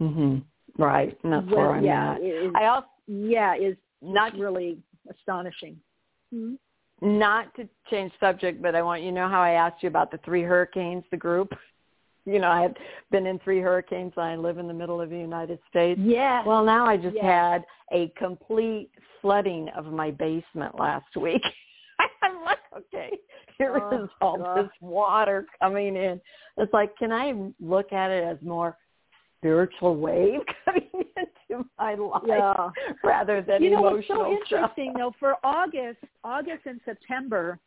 Mhm. Right, and that's Well, where I'm yeah, at. is- I also Yeah, is not really astonishing. Hmm? not to change subject, but I want you to know how I asked you about the three hurricanes, the group. You know, I have been in three hurricanes. I live in the middle of the United States. Yeah. Well, now I just Yeah. had a complete flooding of my basement last week. I'm like, okay, here is Oh, all God. this water coming in. It's like, can I look at it as more spiritual wave coming into my life Yeah. rather than you know emotional so stuff? interesting though for august august and september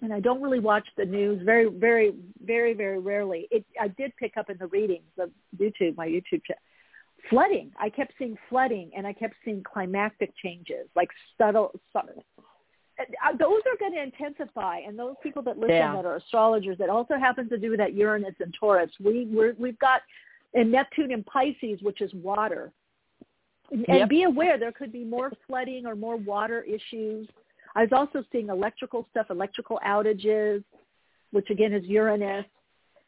and i don't really watch the news very very very very rarely it i did pick up in the readings of youtube my youtube chat flooding i kept seeing flooding and i kept seeing climactic changes like subtle, subtle those are going to intensify and those people that listen Yeah. that are astrologers that also happen to do that uranus and taurus we we're, we've got and neptune and pisces which is water and, and be aware there could be more flooding or more water issues I was also seeing electrical stuff, electrical outages, which again is Uranus.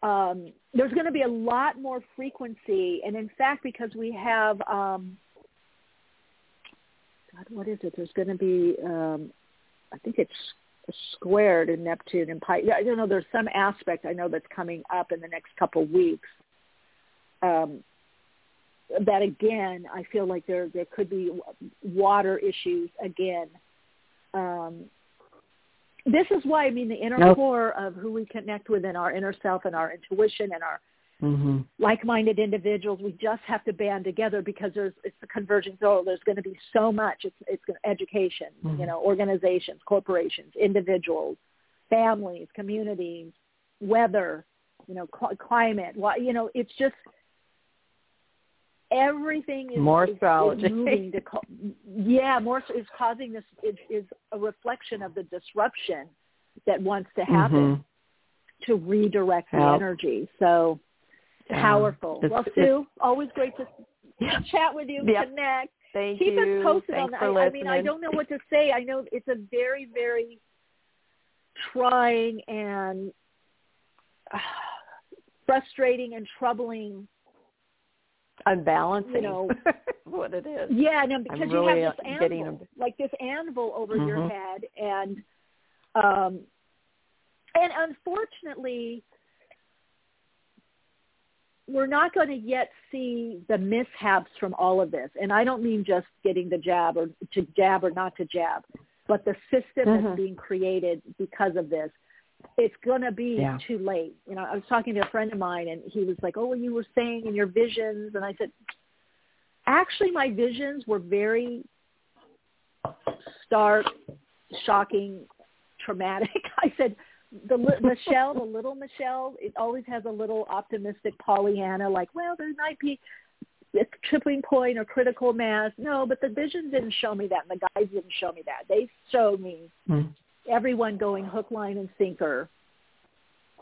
Um, there's going to be a lot more frequency, and in fact, because we have, um, God, what is it? There's going to be, um, I think it's squared in Neptune and Pi. Yeah, you know, there's some aspect I know that's coming up in the next couple weeks. Um, that again, I feel like there there could be water issues again. Um, this is why I mean the inner nope. core of who we connect with in our inner self and our intuition and our mm-hmm. like-minded individuals. We just have to band together because there's it's the convergence. Oh, there's going to be so much. It's it's education, mm-hmm. you know, organizations, corporations, individuals, families, communities, weather, you know, cl- climate. You know, it's just everything is more is. Is moving to yeah, more is causing this is, is a reflection of the disruption that wants to happen mm-hmm. to redirect the energy. So. Powerful. It's, well, Sue, always great to chat with you, connect. Thank Keep you. us posted Thanks on for I. I mean, I don't know what to say. I know it's a very, very trying and uh, frustrating and troubling unbalancing. You know what it is. Yeah, no, because I'm you really have this anvil, getting like this anvil over mm-hmm. your head, and um, and unfortunately, we're not going to yet see the mishaps from all of this. And I don't mean just getting the jab or to jab or not to jab, but the system mm-hmm. that's being created because of this it's going to be yeah. too late. You know, I was talking to a friend of mine and he was like, oh, well, you were saying in your visions. And I said, actually, my visions were very stark, shocking, traumatic. I said, the Michele, the little Michele, it always has a little optimistic Pollyanna, like, well, there might be a tripping point or critical mass. No, but the vision didn't show me that, and the guides didn't show me that. They showed me mm everyone going hook, line, and sinker,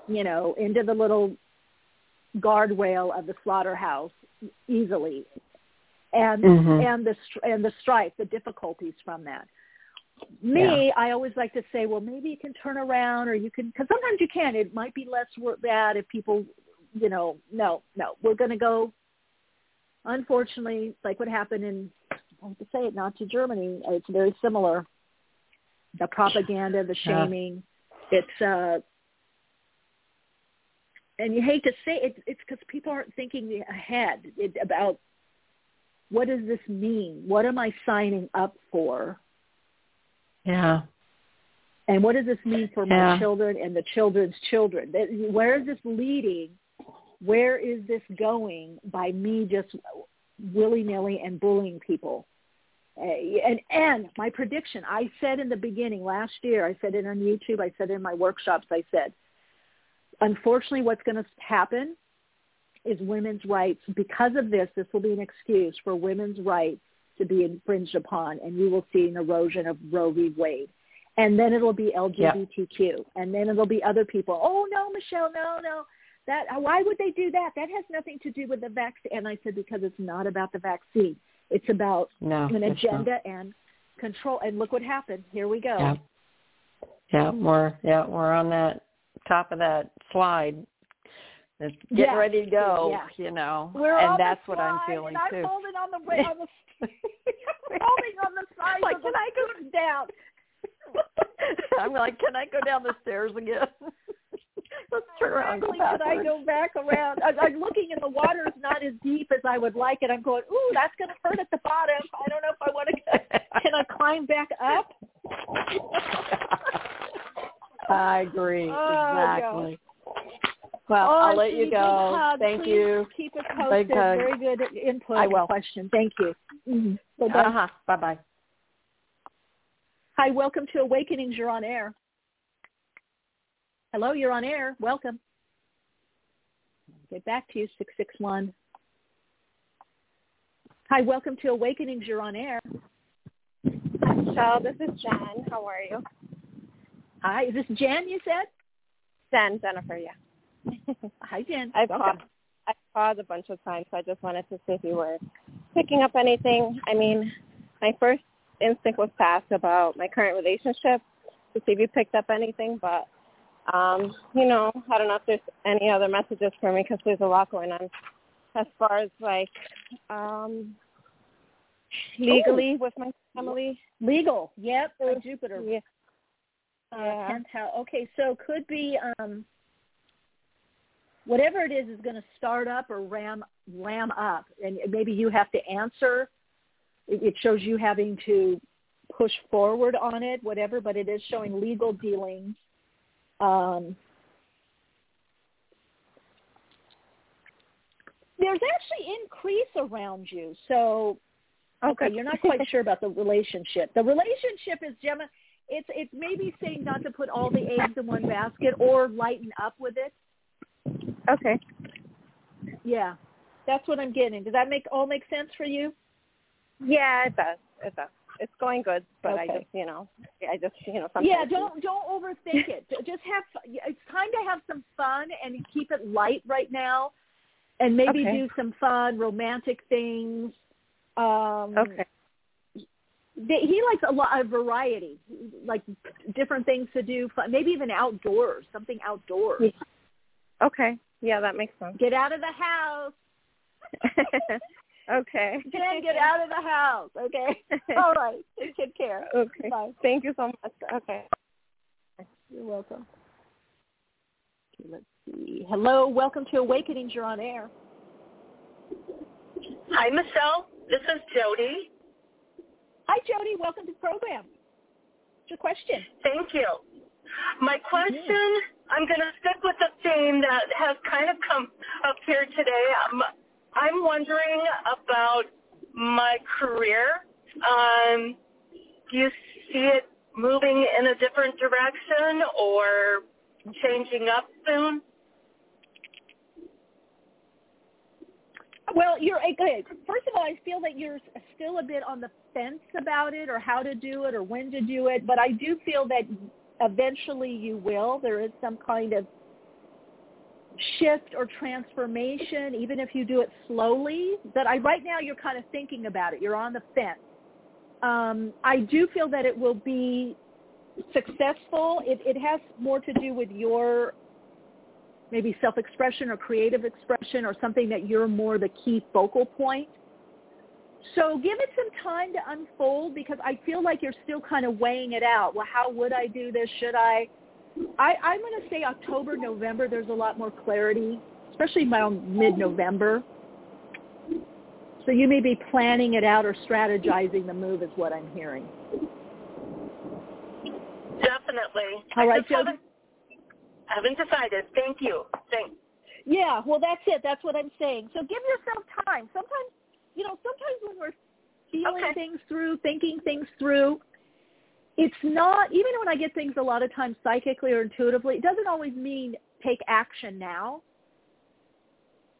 you know, into the little guardrail of the slaughterhouse easily, and mm-hmm. and the and the strife, the difficulties from that. Me, yeah. I always like to say, well, maybe you can turn around, or you can, because sometimes you can. It might be less bad if people, you know, no, no, we're going to go. Unfortunately, like what happened in, I have to say it, Nazi Germany. It's very similar the propaganda, the shaming. Yeah. It's uh and you hate to say it, it's because people aren't thinking ahead it, about what does this mean? What am I signing up for? Yeah. And what does this mean for yeah. my children and the children's children? Where is this leading? Where is this going by me just willy-nilly and bullying people? Uh, and and my prediction, I said in the beginning last year, I said it on YouTube, I said it in my workshops, I said, unfortunately, what's going to happen is women's rights. Because of this, this will be an excuse for women's rights to be infringed upon, and you will see an erosion of Roe v. Wade. And then it'll be LGBTQ, and then it'll be other people. Oh no, Michele, no, no. That uh, why would they do that? That has nothing to do with the vaccine. And I said because it's not about the vaccine. It's about no, an agenda and control. And look what happened. Here we go. Yeah. Yeah, we're yeah we're on that top of that slide. It's getting yeah. ready to go. Yeah. You know, we're and that's what I'm feeling and too. I'm holding on the on the holding on the side. Like, of can I go down? I'm like, can I go down the stairs again? Let's turn around go Can I go back around? I, I'm looking and the water is not as deep as I would like it. I'm going, ooh, that's going to hurt at the bottom. I don't know if I want to. Can I climb back up? I agree. Oh, exactly. Well, oh, I'll let you go. Hug. Thank Please you. Keep us posted. Very good input I will. question. Thank you. Mm-hmm. Uh-huh. Bye-bye. Hi, welcome to Awakenings. You're on air. Hello, you're on air. Welcome. Get back to you, 661. Hi, welcome to Awakenings. You're on air. So this is Jen. How are you? Hi, is this Jen you said? Jen, Jennifer, yeah. Hi, Jen. I've welcome. called, I've called a bunch of times, so I just wanted to see if you were picking up anything. I mean, my first instinct was to ask about my current relationship to see if you picked up anything, but um, you know, I don't know if there's any other messages for me because there's a lot going on as far as like um legally with my family. Legal, yep, or Jupiter. Yeah. Uh, Yeah. tenth house. Okay, so could be um, whatever it is is going to start up or ram ram up, and maybe you have to answer. It, shows you having to push forward on it, whatever. But it is showing legal dealings. Um, there's actually increase around you, so Okay, you're not quite sure about the relationship. The relationship is Gemma. It's it's maybe saying not to put all the eggs in one basket or lighten up with it. Okay. Yeah, that's what I'm getting. Does that make all make sense for you? Yeah, it does. It does. It's going good, but I just, you know, I just, you know, sometimes. Yeah, don't don't overthink it. Just have it's time to have some fun and keep it light right now, and maybe Okay. do some fun romantic things. Um, Okay. he likes a lot of variety, like different things to do. Maybe even outdoors, something outdoors. Okay. Yeah, that makes sense. Get out of the house. okay. Jen, get out of the house. Okay. All right. Take care. Okay. Bye. Thank you so much. Okay. You're welcome. Okay, let's see. Hello. Welcome to Awakenings. You're on air. Hi, Michele. This is Jody. Hi, Jody. Welcome to the program. What's your question? Thank you. My question, I'm going to stick with the theme that has kind of come up here today. Um, I'm wondering about my career. Um, do you see it moving in a different direction or changing up soon? Well, you're okay. First of all, I feel that you're still a bit on the fence about it, or how to do it, or when to do it. But I do feel that eventually you will. There is some kind of shift or transformation, even if you do it slowly. But I right now you're kind of thinking about it. You're on the fence. Um, I do feel that it will be successful. It, it has more to do with your maybe self-expression or creative expression or something that you're more the key focal point. So give it some time to unfold because I feel like you're still kind of weighing it out. Well, how would I do this? Should I? I I'm going to say October, November. There's a lot more clarity, especially around mid-November. So you may be planning it out or strategizing the move is what I'm hearing. Definitely. All I right, Jody. haven't, haven't decided. Thank you. Thanks. Yeah, well, that's it. That's what I'm saying. So give yourself time. Sometimes, you know, sometimes when we're feeling Okay. things through, thinking things through, it's not, even when I get things a lot of times psychically or intuitively, it doesn't always mean take action now.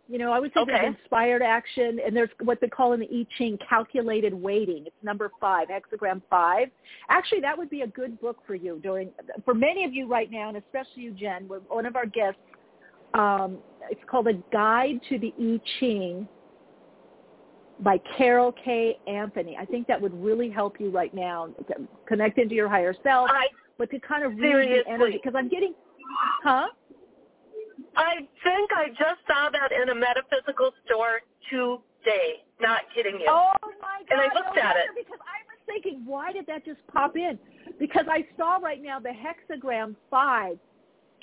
You know, I would say Okay. there's inspired action, and there's what they call in the I Ching calculated waiting. It's number five, hexagram five. Actually, that would be a good book for you during, for many of you right now, and especially you, Jen, one of our guests um, it's called A Guide to the I Ching by Carol K. Anthony. I think that would really help you right now to connect into your higher self, I but to kind of really energy. Because I'm getting, huh? I think I just saw that in a metaphysical store today. Not kidding you. Oh my God! And I looked no at it. because I was thinking, why did that just pop in? Because I saw right now the hexagram five,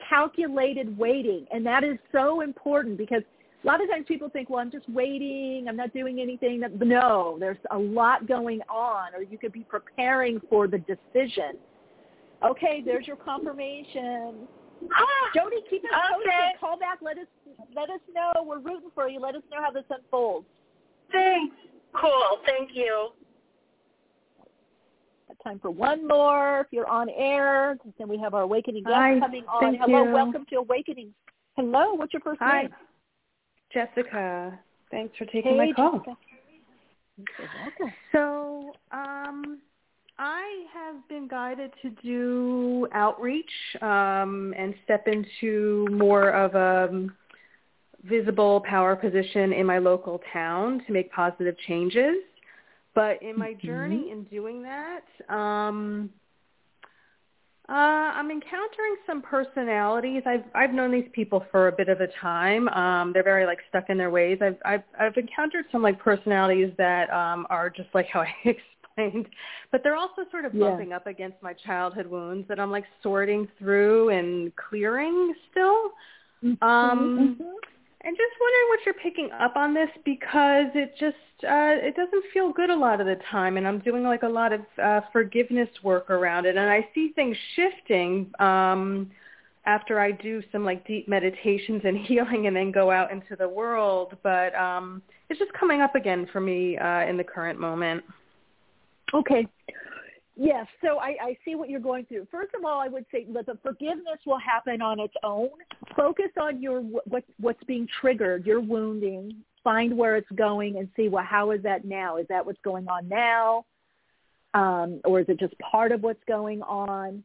calculated waiting, and that is so important because a lot of times people think, well, I'm just waiting, I'm not doing anything. No, there's a lot going on, or you could be preparing for the decision. Okay, there's your confirmation. Ah, Jody, keep us posted. Okay. Call back. Let us let us know. We're rooting for you. Let us know how this unfolds. thanks. Cool. Thank you. Time for one more. If you're on air, then we have our awakening guest Hi, coming on. thank Hello, you. welcome to Awakening. Hello, what's your first Hi. name? Jessica. Thanks for taking Hey, my call. Jessica. So, um, I have been guided to do outreach um, and step into more of a visible power position in my local town to make positive changes. But in my journey Mm-hmm. in doing that, um, uh, I'm encountering some personalities. I've I've known these people for a bit of a time. Um, they're very like stuck in their ways. I've I've I've encountered some like personalities that um, are just like how I explained, but they're also sort of Yeah. bumping up against my childhood wounds that I'm like sorting through and clearing still. Um, Mhm. And just wondering what you're picking up on this because it just uh, it doesn't feel good a lot of the time, and I'm doing like a lot of uh, forgiveness work around it, and I see things shifting um, after I do some like deep meditations and healing, and then go out into the world. But um, it's just coming up again for me uh, in the current moment. Okay. Yes, so I, I see what you're going through. First of all, I would say that the forgiveness will happen on its own. Focus on your what what's being triggered, your wounding. Find where it's going and see well how is that now? Is that what's going on now, um, or is it just part of what's going on?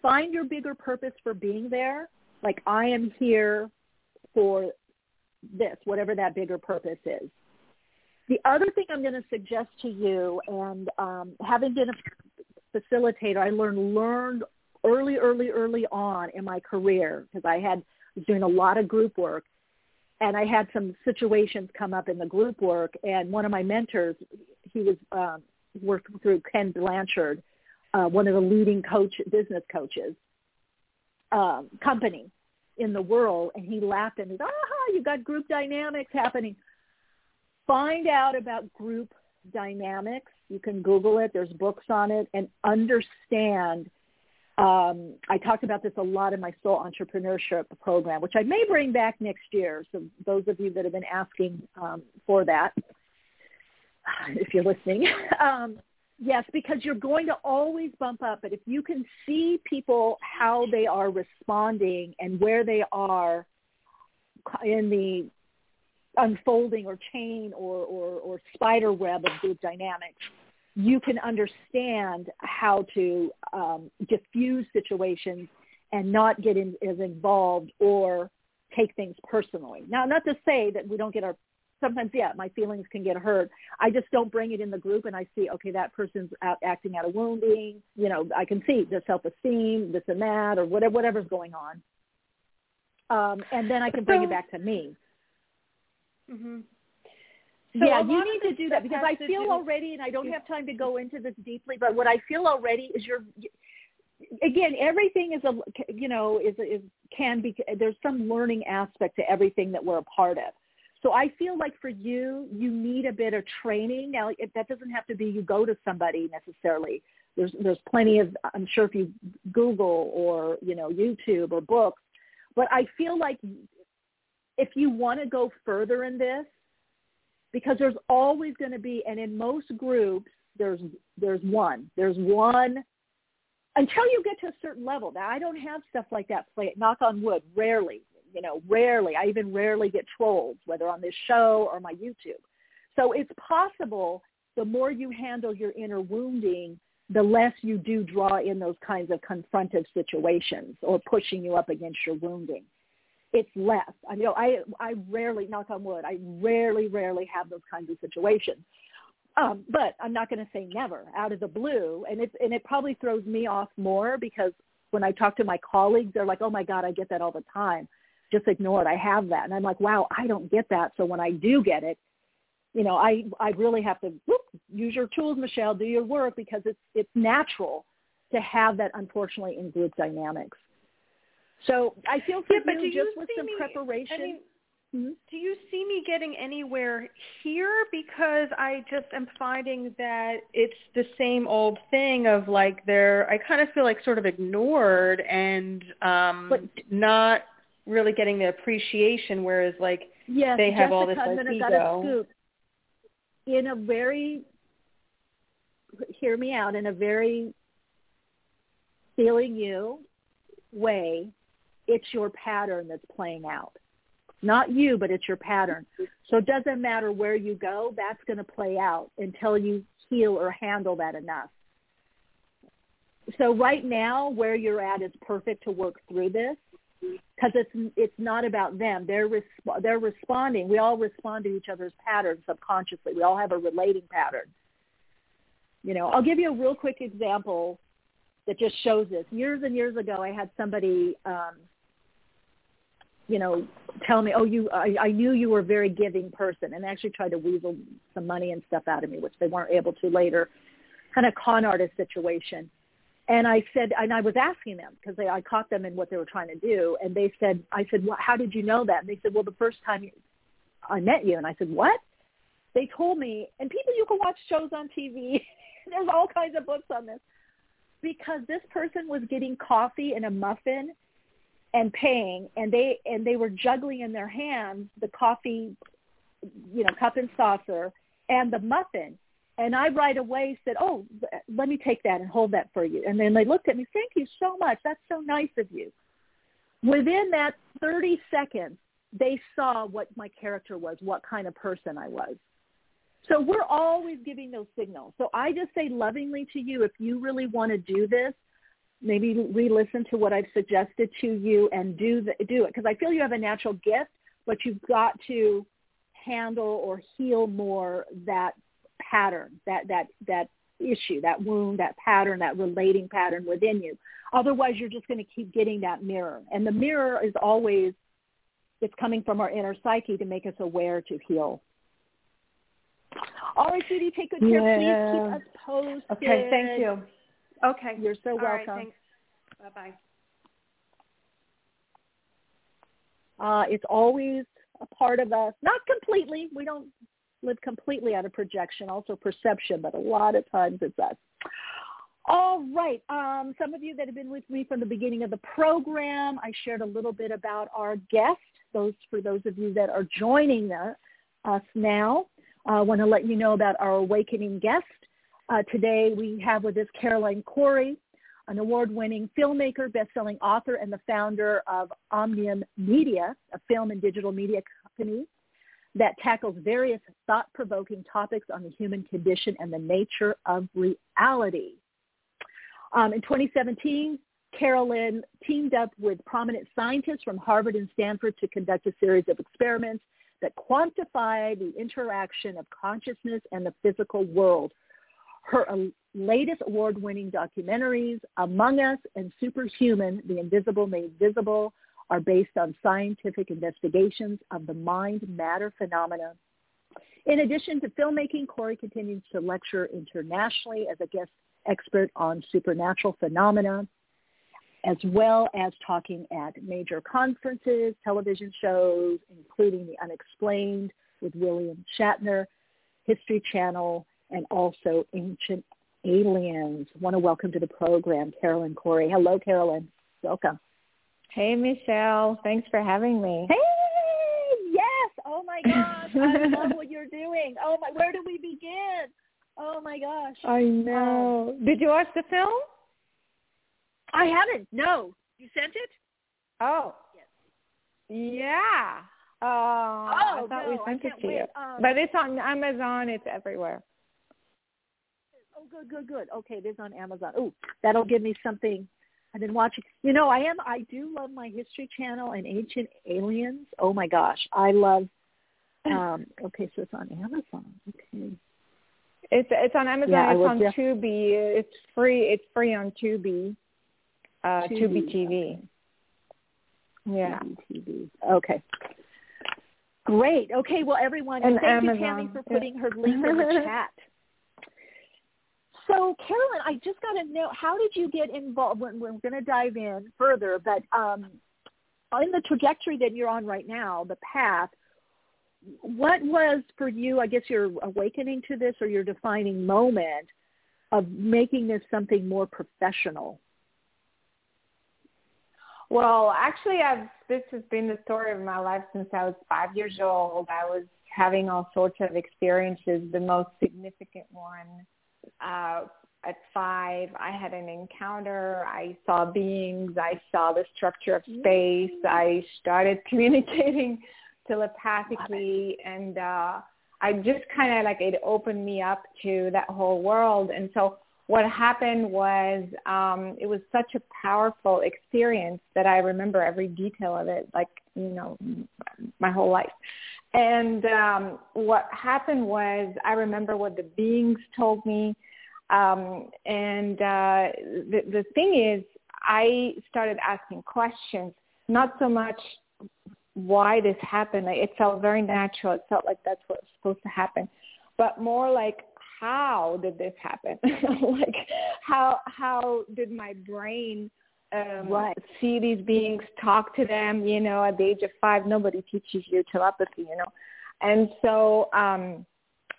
Find your bigger purpose for being there. Like I am here for this, whatever that bigger purpose is. The other thing I'm going to suggest to you, and um, having been a facilitator, I learned learned early, early, early on in my career because I had was doing a lot of group work, and I had some situations come up in the group work. And one of my mentors, he was um, working through Ken Blanchard, uh, one of the leading coach business coaches um, company in the world, and he laughed and said, "Aha, you got group dynamics happening." Find out about group dynamics. You can Google it. There's books on it and understand. Um, I talked about this a lot in my Soul Entrepreneurship program, which I may bring back next year. So those of you that have been asking um, for that, if you're listening, um, yes, because you're going to always bump up. But if you can see people how they are responding and where they are in the unfolding or chain or, or, or spider web of group dynamics, you can understand how to um, diffuse situations and not get in, as involved or take things personally. Now, not to say that we don't get our, sometimes, yeah, my feelings can get hurt. I just don't bring it in the group and I see, okay, that person's out acting out of wounding. You know, I can see their self-esteem, this and that, or whatever, whatever's going on. Um, and then I can bring it back to me. Mm-hmm. yeah, you need to do that because I feel already, and I don't have time to go into this deeply, but what I feel already is you're, again, everything is a, you know, is is can be. There's some learning aspect to everything that we're a part of. So I feel like for you, you need a bit of training. Now, it, that doesn't have to be you go to somebody necessarily. There's there's plenty of I'm sure if you Google or you know YouTube or books, but I feel like if you want to go further in this, because there's always going to be, and in most groups, there's there's one, there's one until you get to a certain level. Now, I don't have stuff like that. Play knock on wood, rarely, you know, rarely. I even rarely get trolls, whether on this show or my YouTube. So it's possible the more you handle your inner wounding, the less you do draw in those kinds of confrontive situations or pushing you up against your wounding it's less. I know I I rarely knock on wood. I rarely rarely have those kinds of situations. Um, but I'm not going to say never out of the blue, and it's and it probably throws me off more because when I talk to my colleagues, they're like, "Oh my God, I get that all the time." Just ignore it. I have that, and I'm like, "Wow, I don't get that." So when I do get it, you know, I I really have to whoop, use your tools, Michele. Do your work because it's it's natural to have that. Unfortunately, in group dynamics. So I feel for Yeah, but you just with some me- preparation. I mean, Mm-hmm. Do you see me getting anywhere here? Because I just am finding that it's the same old thing of like they're I kind of feel like sort of ignored and um not really getting the appreciation whereas like yes, they have Jessica, all this like ego. In a very hear me out, in a very feeling you way, it's your pattern that's playing out. Not you, but it's your pattern. So it doesn't matter where you go, that's going to play out until you heal or handle that enough. So right now, where you're at is perfect to work through this. because it's it's not about them. They're resp- they're responding. We all respond to each other's patterns subconsciously. We all have a relating pattern. You know, I'll give you a real quick example that just shows this. Years and years ago, I had somebody, um, you know, tell me, "Oh, you, I, I knew you were a very giving person," and actually tried to weasel some money and stuff out of me, which they weren't able to later. Kind of con artist situation. And I said, and I was asking them because I caught them in what they were trying to do, and they said, I said, well, how did you know that? And they said, well, the first time I met you, and I said, what? They told me, and people, you can watch shows on TV. There's all kinds of books on this because this person was getting coffee and a muffin and paying and they and they were juggling in their hands the coffee you know cup and saucer and the muffin and I right away said, "Oh, let me take that and hold that for you." And then they looked at me, "Thank you so much. That's so nice of you." Within that 30 seconds, they saw what my character was, what kind of person I was. So we're always giving those signals. So I just say lovingly to you, if you really want to do this, maybe re-listen to what I've suggested to you and do the, do it because I feel you have a natural gift, but you've got to handle or heal more that pattern, that that that issue, that wound, that pattern, that relating pattern within you. Otherwise, you're just going to keep getting that mirror, and the mirror is always it's coming from our inner psyche to make us aware to heal. All right, Judy, take good care. Yeah. Please keep us posted. Okay, thank you. Okay. You're so All welcome. right, thanks. Bye-bye. Uh, it's always a part of us, not completely. We don't live completely out of projection, also perception, but a lot of times it's us. All right. Um, some of you that have been with me from the beginning of the program, I shared a little bit about our guest. Those for those of you that are joining the, us now, I want to let you know about our awakening guest. Uh, today we have with us Caroline Cory, an award-winning filmmaker, best-selling author, and the founder of Omnium Media, a film and digital media company that tackles various thought-provoking topics on the human condition and the nature of reality. Um, in 2017, Carolyn teamed up with prominent scientists from Harvard and Stanford to conduct a series of experiments that quantify the interaction of consciousness and the physical world. Her latest award-winning documentaries, Among Us and Superhuman, The Invisible Made Visible, are based on scientific investigations of the mind-matter phenomena. In addition to filmmaking, Cory continues to lecture internationally as a guest expert on supernatural phenomena, as well as talking at major conferences, television shows, including The Unexplained with William Shatner, History Channel, and also Ancient Aliens. I want to welcome to the program Carolyn Cory. Hello, Carolyn. Welcome. Hey, Michele. Thanks for having me. Hey, yes. Oh my gosh, I love what you're doing. Oh my, where do we begin? Oh my gosh. I know. Um, Did you watch the film? I haven't. No. You sent it? Oh. Yes. Yeah. Uh, oh, I thought no, we sent it to wait. you. Um, but it's on Amazon. It's everywhere. Oh, good, good, good. Okay, it is on Amazon. Oh, that'll give me something. I've been watching. You know, I am. I do love my History Channel and Ancient Aliens. Oh my gosh, I love. Um, okay, so it's on Amazon. Okay. It's it's on Amazon. Yeah, it's on def- Tubi. It's free. It's free on Tubi. Uh, Tubi, Tubi, TV. okay. Yeah. TV. Okay. Great. Okay. Well, everyone, and, thank Amazon. you, Tammy, for Yeah. putting her link in the chat. So, Carolyn, I just got to know how did you get involved? When we're going to dive in further, but um, in the trajectory that you're on right now, the path. What was for you? I guess your awakening to this, or your defining moment of making this something more professional. Well, actually, I've this has been the story of my life since I was five years old. I was having all sorts of experiences. The most significant one at five, I had an encounter. I saw beings. I saw the structure of space. I started communicating telepathically, and uh, I just kind of like it opened me up to that whole world. And so what happened was um, it was such a powerful experience that I remember every detail of it, like you know, my whole life. And um, what happened was I remember what the beings told me. Um, and uh, the, the thing is, I started asking questions, not so much why this happened. It felt very natural. It felt like that's what was supposed to happen, but more like how did this happen? like how how did my brain um, right. see these beings, talk to them? You know, at the age of five, nobody teaches you telepathy. You know, and so um,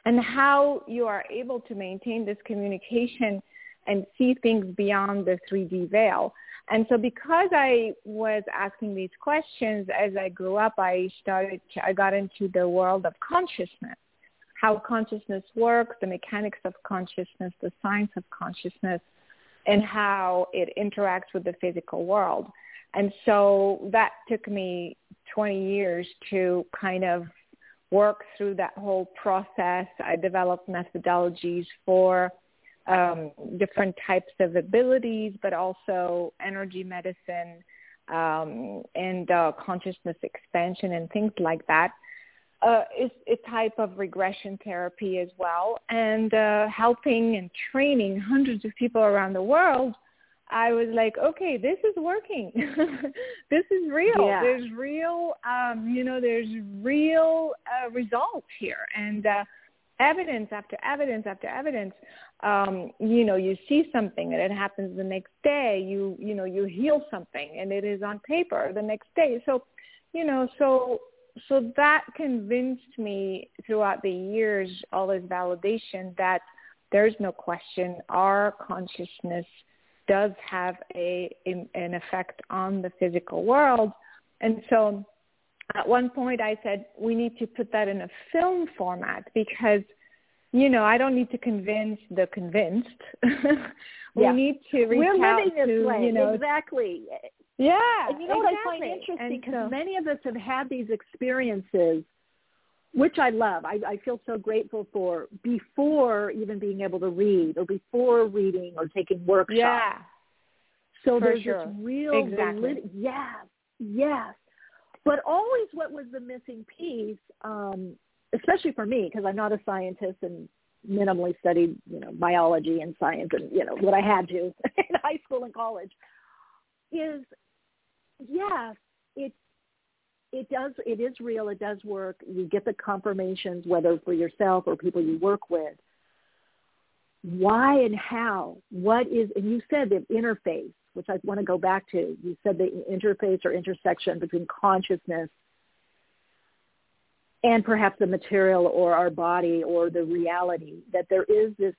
and how you are able to maintain this communication and see things beyond the 3D veil. And so because I was asking these questions as I grew up, I started, I got into the world of consciousness, how consciousness works, the mechanics of consciousness, the science of consciousness, and how it interacts with the physical world. And so that took me 20 years to kind of work through that whole process. I developed methodologies for um, different types of abilities, but also energy medicine um, and uh, consciousness expansion and things like that. Uh, it's a type of regression therapy as well, and uh, helping and training hundreds of people around the world. I was like, okay, this is working. this is real. Yeah. There's real, um, you know, there's real uh, results here, and uh, evidence after evidence after evidence um you know you see something and it happens the next day you you know you heal something and it is on paper the next day so you know so so that convinced me throughout the years all this validation that there's no question our consciousness does have a an effect on the physical world and so at one point I said we need to put that in a film format because you know I don't need to convince the convinced. we yeah. need to reach We're out living this to way. you know exactly. Yeah, and you know exactly. what I find interesting because so, many of us have had these experiences, which I love. I, I feel so grateful for before even being able to read or before reading or taking workshops. Yeah. So for there's sure. this real exactly. validity. Yes, yes. But always what was the missing piece, um, especially for me, because I'm not a scientist and minimally studied, you know, biology and science and, you know, what I had to in high school and college, is yes, it it does it is real, it does work. You get the confirmations, whether for yourself or people you work with. Why and how? What is and you said the interface which I want to go back to. You said the interface or intersection between consciousness and perhaps the material or our body or the reality, that there is this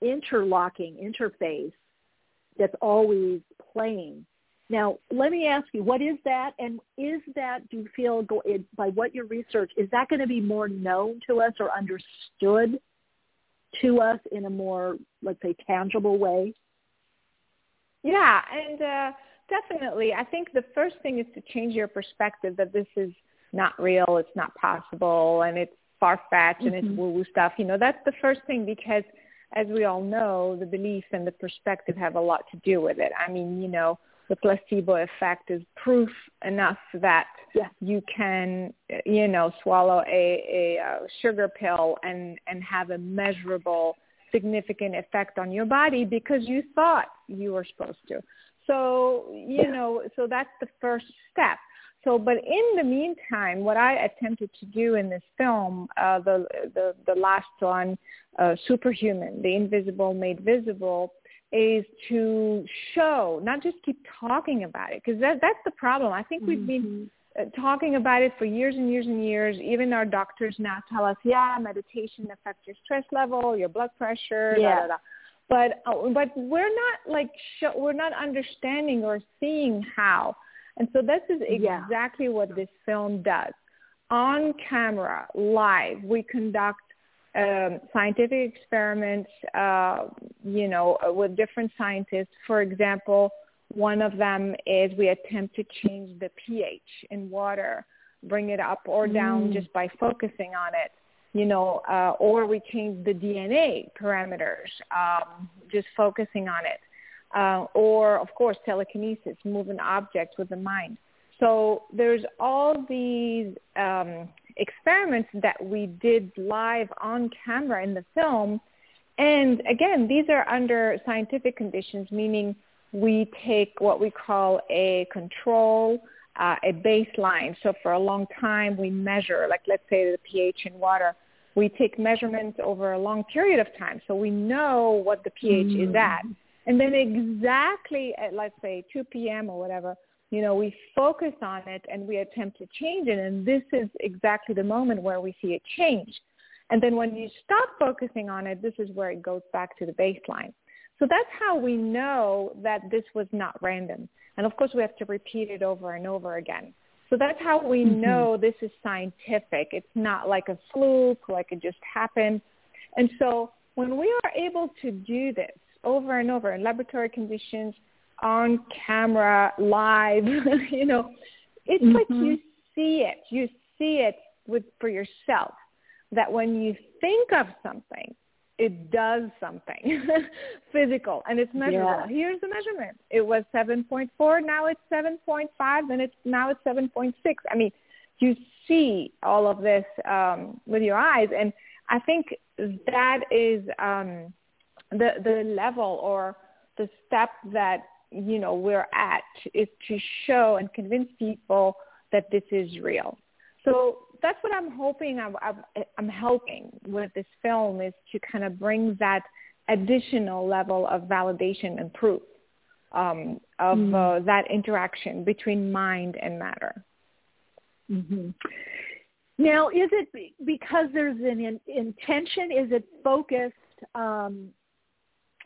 interlocking interface that's always playing. Now, let me ask you, what is that? And is that, do you feel, go, by what your research, is that going to be more known to us or understood to us in a more, let's say, tangible way? Yeah, and uh, definitely. I think the first thing is to change your perspective that this is not real, it's not possible, and it's far-fetched mm-hmm. and it's woo-woo stuff. You know, that's the first thing because, as we all know, the belief and the perspective have a lot to do with it. I mean, you know, the placebo effect is proof enough that yeah. you can, you know, swallow a, a, a sugar pill and and have a measurable significant effect on your body because you thought you were supposed to. So, you know, so that's the first step. So, but in the meantime, what I attempted to do in this film, uh, the, the, the last one, uh, Superhuman, the invisible made visible, is to show, not just keep talking about it, because that, that's the problem. I think we've mm-hmm. been uh, talking about it for years and years and years. Even our doctors now tell us, yeah, meditation affects your stress level, your blood pressure, yeah. da, da, da. But uh, but we're not like sh- we're not understanding or seeing how. And so this is exactly yeah. what this film does. On camera, live, we conduct um, scientific experiments, uh, you know, with different scientists. For example, one of them is we attempt to change the pH in water, bring it up or down mm. just by focusing on it. you know, uh, or we change the DNA parameters, um, just focusing on it. Uh, or, of course, telekinesis, moving objects with the mind. So there's all these um, experiments that we did live on camera in the film. And again, these are under scientific conditions, meaning we take what we call a control, uh, a baseline. So for a long time, we measure, like let's say the pH in water. We take measurements over a long period of time, so we know what the pH mm. is at. And then exactly at, let's say, 2 p.m. or whatever, you know, we focus on it and we attempt to change it. And this is exactly the moment where we see a change. And then when you stop focusing on it, this is where it goes back to the baseline. So that's how we know that this was not random. And of course, we have to repeat it over and over again. So that's how we mm-hmm. know this is scientific. It's not like a fluke, like it just happened. And so when we are able to do this over and over in laboratory conditions, on camera, live, you know, it's mm-hmm. like you see it. You see it with for yourself. That when you think of something, it does something physical and it's measurable. Yeah. Here's the measurement. It was 7.4, now it's 7.5, and it's now it's 7.6. I mean, you see all of this um, with your eyes, and I think that is um, the the level or the step that you know we're at is to show and convince people that this is real. So that's what I'm hoping. I'm, I'm helping with this film is to kind of bring that additional level of validation and proof um, of mm-hmm. uh, that interaction between mind and matter. Mm-hmm. Now, is it because there's an in, intention? Is it focused? Um,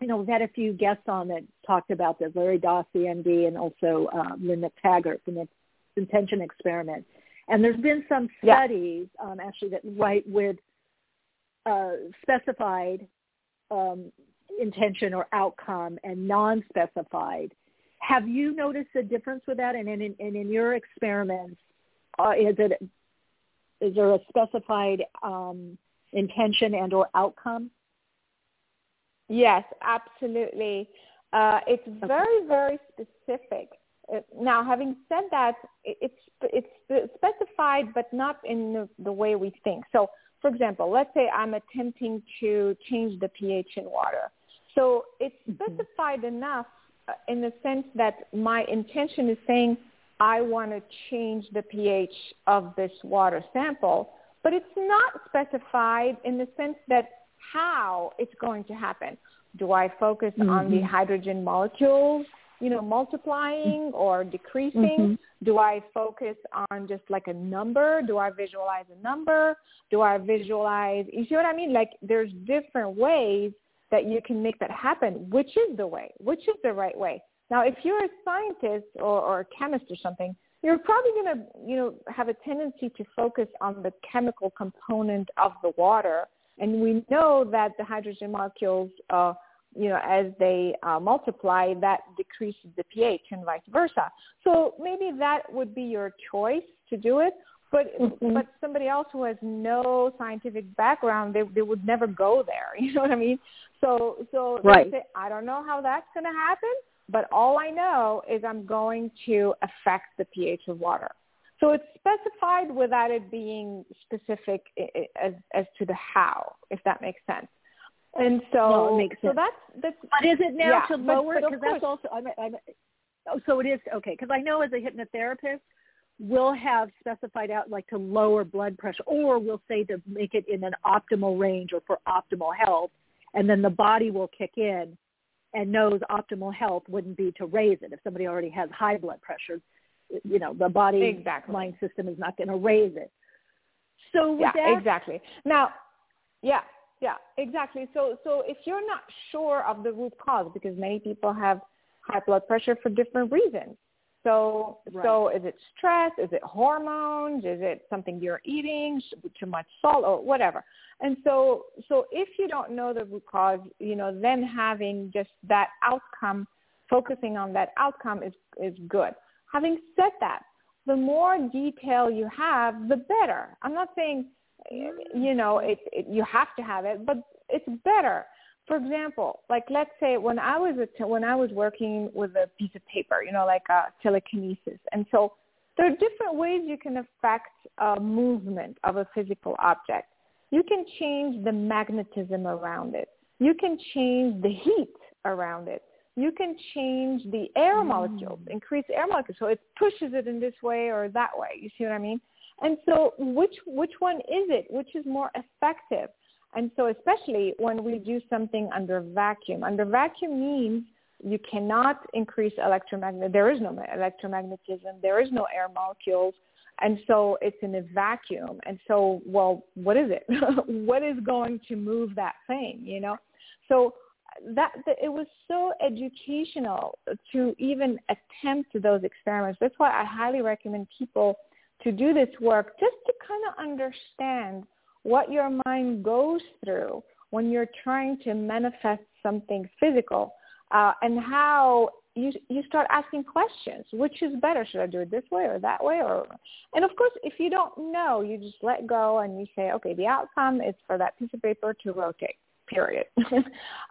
you know, we've had a few guests on that talked about this, Larry Dossey, MD, and also uh, Lynne McTaggart from the intention experiment. And there's been some studies yeah. um, actually that write with uh, specified um, intention or outcome and non-specified. Have you noticed a difference with that? And in, in, in your experiments, uh, is it is there a specified um, intention and or outcome? Yes, absolutely. Uh, it's very, very specific. Uh, now, having said that, it's it's specified, but not in the, the way we think. So, for example, let's say I'm attempting to change the pH in water. So it's mm-hmm. specified mm-hmm. enough uh, in the sense that my intention is saying I want to change the pH of this water sample, but it's not specified in the sense that how it's going to happen. Do I focus mm-hmm. on the mm-hmm. hydrogen molecules, you know, multiplying or decreasing? Mm-hmm. Do I focus on just like a number? Do I visualize a number? Do I visualize, you see what I mean? Like there's different ways that you can make that happen. Which is the way? Which is the right way? Now, if you're a scientist or, or a chemist or something, you're probably going to, you know, have a tendency to focus on the chemical component of the water and we know that the hydrogen molecules, uh, you know, as they uh, multiply, that decreases the pH and vice versa. So maybe that would be your choice to do it. But mm-hmm. but somebody else who has no scientific background, they they would never go there. You know what I mean? So so right. say, I don't know how that's going to happen, but all I know is I'm going to affect the pH of water. So it's specified without it being specific as, as to the how, if that makes sense. And so, no, makes so that's, that's but is it now yeah, to lower? Because that's also I'm, I'm, oh, so it is okay. Because I know as a hypnotherapist, we'll have specified out like to lower blood pressure, or we'll say to make it in an optimal range or for optimal health, and then the body will kick in and knows optimal health wouldn't be to raise it if somebody already has high blood pressure you know the body exactly. mind system is not going to raise it. So yeah that, exactly. Now yeah yeah exactly. So so if you're not sure of the root cause because many people have high blood pressure for different reasons. So right. so is it stress? Is it hormones? Is it something you're eating? Too much salt or whatever. And so so if you don't know the root cause you know then having just that outcome focusing on that outcome is is good Having said that, the more detail you have, the better. I'm not saying mm. you know, it, it you have to have it, but it's better. For example, like let's say when I was a, when I was working with a piece of paper, you know, like a telekinesis, and so there are different ways you can affect a movement of a physical object. You can change the magnetism around it. You can change the heat around it. You can change the air Mm. molecules, increase air molecules, so it pushes it in this way or that way. You see what I mean? And so, which which one is it? Which is more effective? And so, especially when we do something under vacuum, under vacuum means you cannot increase electromagnet. There is no electromagnetism. There is no air molecules. And so it's in a vacuum. And so, well, what is it? what is going to move that thing, you know? So that, that it was so educational to even attempt those experiments. That's why I highly recommend people to do this work just to kind of understand what your mind goes through when you're trying to manifest something physical uh, and how you you start asking questions. Which is better? Should I do it this way or that way? Or and of course, if you don't know, you just let go and you say, okay, the outcome is for that piece of paper to rotate. Period.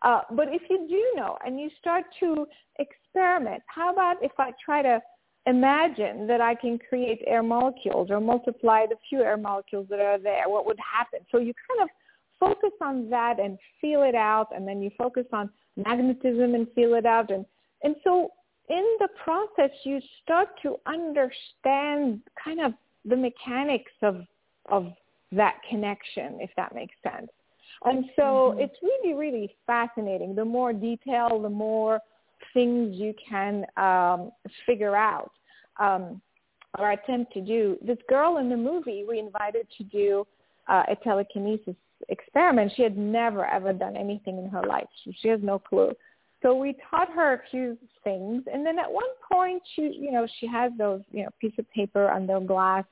uh, but if you do know and you start to experiment, how about if I try to imagine that I can create air molecules or multiply the few air molecules that are there? What would happen? So you kind of focus on that and feel it out, and then you focus on magnetism and feel it out, and and so in the process you start to understand kind of the mechanics of of that connection, if that makes sense. And so mm-hmm. it's really, really fascinating. The more detail, the more things you can um, figure out um, or attempt to do. This girl in the movie we invited to do uh, a telekinesis experiment. She had never ever done anything in her life. She, she has no clue. So we taught her a few things, and then at one point, she, you know, she has those, you know, piece of paper under glass.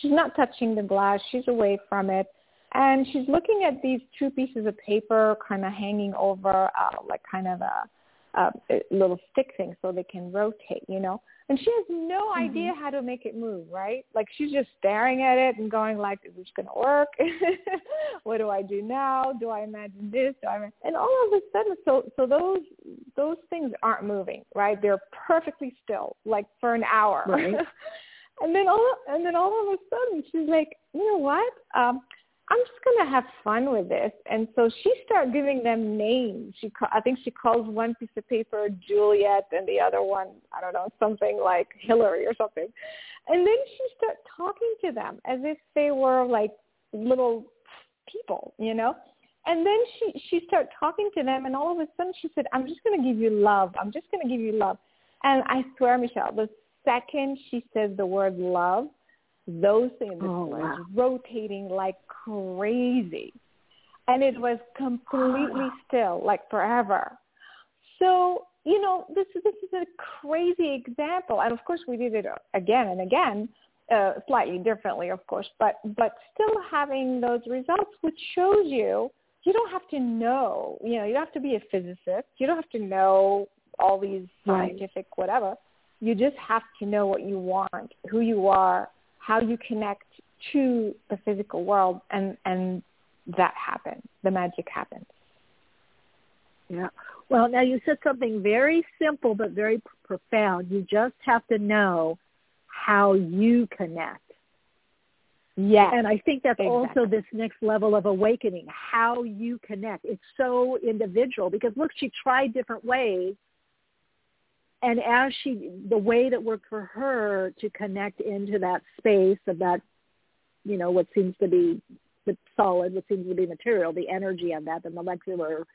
She's not touching the glass. She's away from it, and she's looking at these two pieces of paper kind of hanging over, uh, like kind of a, a little stick thing, so they can rotate, you know. And she has no mm-hmm. idea how to make it move, right? Like she's just staring at it and going like, is this going to work? what do I do now? Do I imagine this? Do I imagine? And all of a sudden, so, so those, those things aren't moving, right? They're perfectly still, like for an hour. Right. and then all, and then all of a sudden she's like, you know what? Um, I'm just going to have fun with this. And so she started giving them names. She, I think she calls one piece of paper Juliet and the other one, I don't know, something like Hillary or something. And then she started talking to them as if they were like little people, you know? And then she, she started talking to them and all of a sudden she said, I'm just going to give you love. I'm just going to give you love. And I swear, Michele, the second she says the word love, those things oh, wow. rotating like crazy. And it was completely oh, wow. still, like forever. So, you know, this, this is a crazy example. And of course we did it again and again, uh, slightly differently, of course, but, but still having those results, which shows you, you don't have to know, you know, you don't have to be a physicist. You don't have to know all these scientific right. whatever. You just have to know what you want, who you are, how you connect to the physical world and and that happens. The magic happens. Yeah. Well now you said something very simple but very p- profound. You just have to know how you connect. Yeah and i think that's exactly. also this next level of awakening how you connect. It's so individual because look she tried different ways and as she the way that worked for her to connect into that space of that you know what seems to be the solid what seems to be material the energy of that the molecular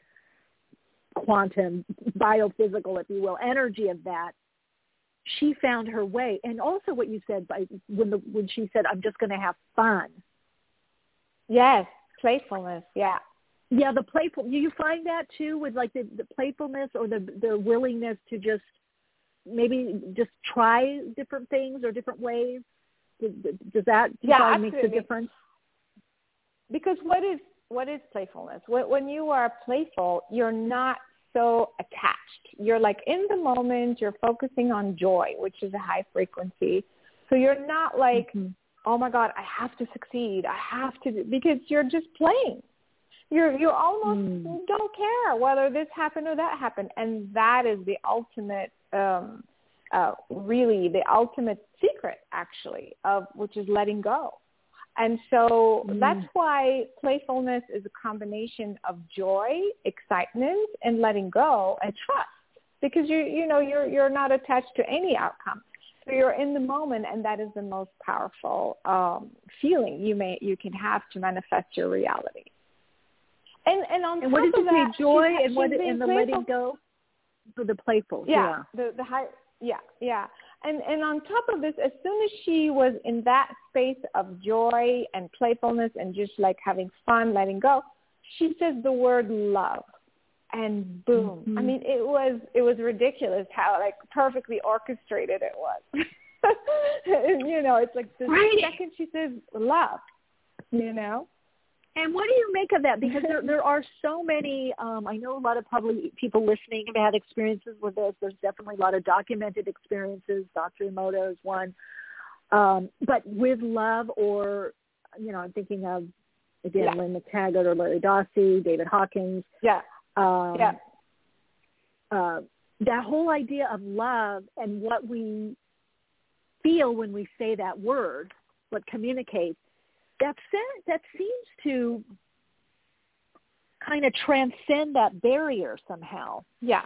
quantum biophysical if you will energy of that she found her way. And also what you said by when the when she said i'm just going to have fun. Yes playfulness yeah. Yeah the playful you find that too with like the, the playfulness or the the willingness to just maybe just try different things or different ways? Does, does that yeah, make a difference? Because what is what is playfulness? When you are playful, you're not so attached. You're like in the moment. You're focusing on joy, which is a high frequency. So you're not like, mm-hmm. oh my God, I have to succeed. I have to, because you're just playing. You're, you almost mm. don't care whether this happened or that happened. And that is the ultimate, um, uh, really the ultimate secret actually of, which is letting go. And so mm. that's why playfulness is a combination of joy, excitement, and letting go and trust because you you know you're you're not attached to any outcome. So you're in the moment, and that is the most powerful um, feeling you may you can have to manifest your reality. And and on and top what did of you that, say? Joy she's, and what and the letting go, for the playful. Yeah, the the high. Yeah, yeah. And and on top of this, as soon as she was in that space of joy and playfulness and just like having fun, letting go, she says the word love and boom. Mm-hmm. I mean, it was it was ridiculous how like perfectly orchestrated it was. you know, it's like the Right. second she says love, you know. And what do you make of that? Because there there are so many. Um, I know a lot of probably people listening have had experiences with this. There's definitely a lot of documented experiences. Dr. Emoto is one. Um, but with love, or you know, I'm thinking of again Yeah. Lynne McTaggart or Larry Dossey, David Hawkins. Yeah. Um, Yeah. uh, that whole idea of love and what we feel when we say that word, what communicates, that that seems to kind of transcend that barrier somehow. Yeah,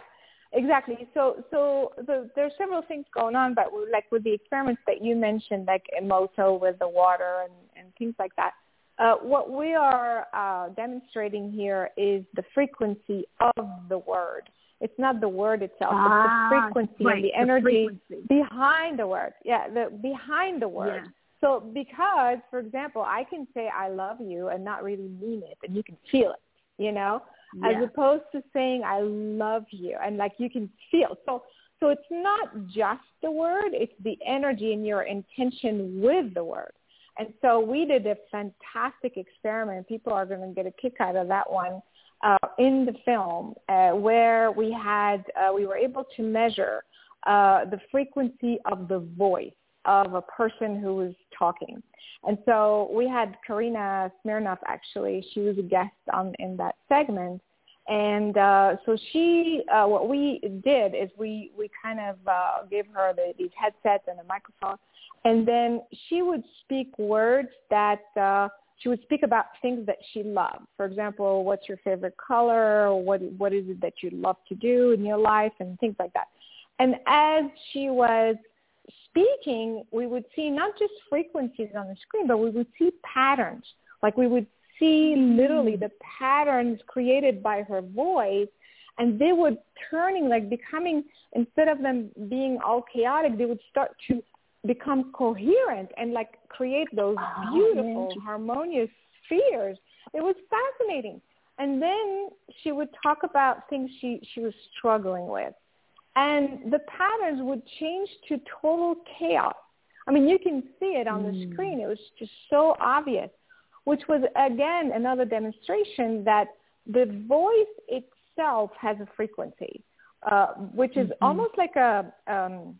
exactly. So, so the, there's several things going on, but like with the experiments that you mentioned, like Emoto with the water and, and things like that, uh, what we are uh, demonstrating here is the frequency of the word. It's not the word itself; Ah, it's the frequency right, and the the energy frequency. behind the word. Yeah, the behind the word. Yeah. So, because, for example, I can say I love you and not really mean it, and you can feel it. You know, as opposed to saying I love you and like you can feel. So so it's not just the word, it's the energy and your intention with the word. And so we did a fantastic experiment. People are going to get a kick out of that one uh, in the film uh, where we had uh, we were able to measure uh, the frequency of the voice of a person who was talking. And so we had Karina Smirnoff actually. She was a guest on in that segment. And uh, so she, uh, what we did is we, we kind of uh, gave her the, these headsets and a microphone, and then she would speak words that uh, she would speak about things that she loved. For example, what's your favorite color? What what is it that you love to do in your life, and things like that. And as she was speaking, we would see not just frequencies on the screen, but we would see patterns. Like we would see mm-hmm. literally the patterns created by her voice and they would turning like becoming instead of them being all chaotic they would start to become coherent and like create those beautiful harmonious spheres. It was fascinating. And then she would talk about things she she was struggling with and the patterns would change to total chaos i mean you can see it on the screen it was just so obvious which was again another demonstration that the voice itself has a frequency, uh, which is Mm-hmm. almost like a um,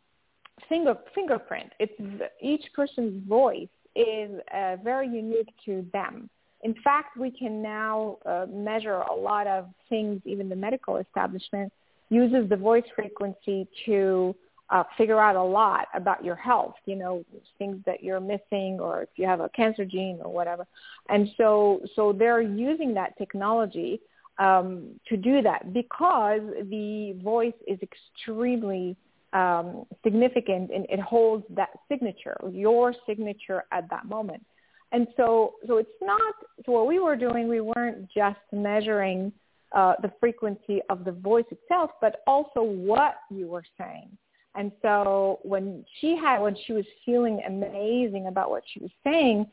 finger fingerprint. It's each person's voice is uh, very unique to them. In fact, we can now uh, measure a lot of things. Even the medical establishment uses the voice frequency to uh, figure out a lot about your health, you know, things that you're missing or if you have a cancer gene or whatever. And so, so they're using that technology um, to do that because the voice is extremely um, significant and it holds that signature, your signature at that moment. And so, so it's not, so what we were doing, we weren't just measuring uh, the frequency of the voice itself, but also what you were saying. And so when she had, when she was feeling amazing about what she was saying,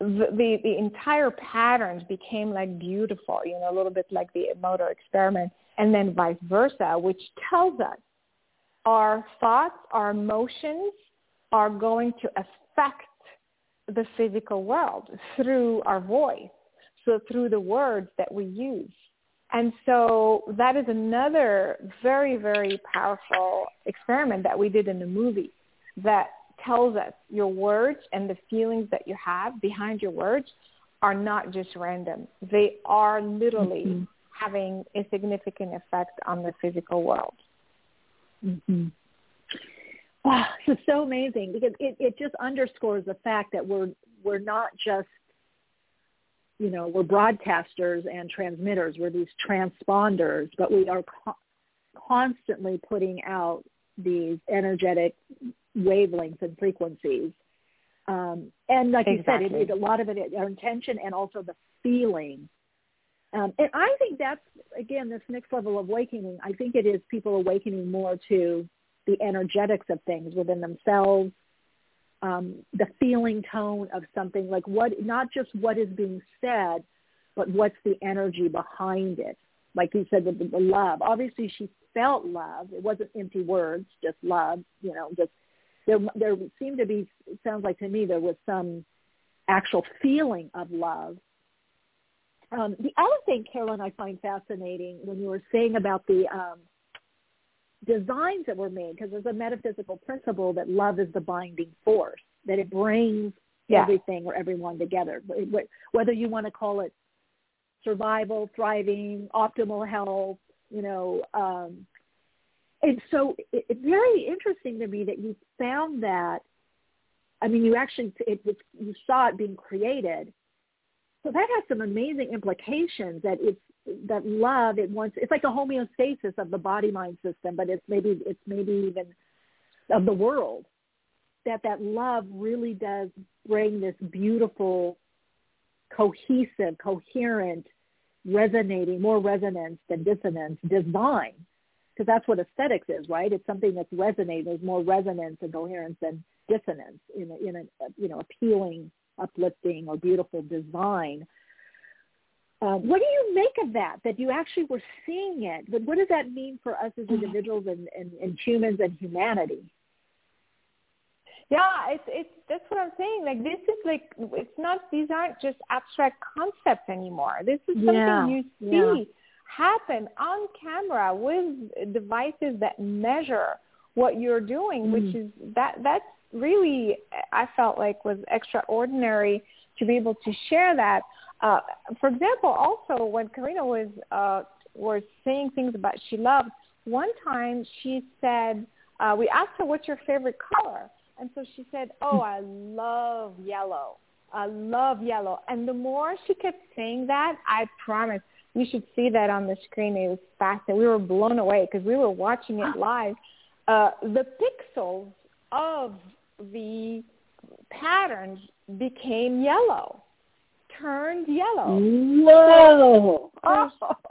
the, the, the entire patterns became like beautiful, you know, a little bit like the Emoto experiment, and then vice versa, which tells us our thoughts, our emotions are going to affect the physical world through our voice, so through the words that we use. And so that is another very, very powerful experiment that we did in the movie that tells us your words and the feelings that you have behind your words are not just random. They are literally mm-hmm. having a significant effect on the physical world. Mm-hmm. Wow, this is so amazing because it, it just underscores the fact that we're we're not just you know we're broadcasters and transmitters. We're these transponders, but we are co- constantly putting out these energetic wavelengths and frequencies. Um, and like exactly. you said, it, it, a lot of it, our intention and also the feeling. Um, and I think that's, again, this next level of awakening, I think it is people awakening more to the energetics of things within themselves, um, the feeling tone of something, like what, not just what is being said, but what's the energy behind it. Like you said, the, the love. Obviously, she felt love. It wasn't empty words, just love. You know, just there. There seemed to be. It sounds like to me there was some actual feeling of love. Um, the other thing, Caroline, I find fascinating when you were saying about the um, designs that were made, because there's a metaphysical principle that love is the binding force, that it brings yeah. everything or everyone together. Whether you want to call it survival, thriving, optimal health, you know, um, and so it, it's very interesting to me that you found that. I mean, you actually it was you saw it being created, so that has some amazing implications. That it's that love it wants it's like the homeostasis of the body mind system, but it's maybe it's maybe even of the world. That that love really does bring this beautiful, cohesive, coherent resonating, more resonance than dissonance, design, because that's what aesthetics is, right? It's something that's resonating. There's more resonance and coherence than dissonance in a, in a you know appealing, uplifting, or beautiful design. Uh, what do you make of that? That you actually were seeing it, but what does that mean for us as individuals and, and, and humans and humanity? Yeah, it's it's that's what I'm saying. Like this is like it's not these aren't just abstract concepts anymore. This is something yeah, you see yeah. happen on camera with devices that measure what you're doing, mm. which is that that's really I felt like was extraordinary to be able to share that. Uh, for example, also when Karina was uh, was saying things about she loved, one time she said uh, we asked her what's your favorite color and so she said, oh, I love yellow. I love yellow. And the more she kept saying that, I promise you should see that on the screen. It was. And we were blown away because we were watching it live. Uh, the pixels of the patterns became yellow, turned yellow. Whoa! So, uh,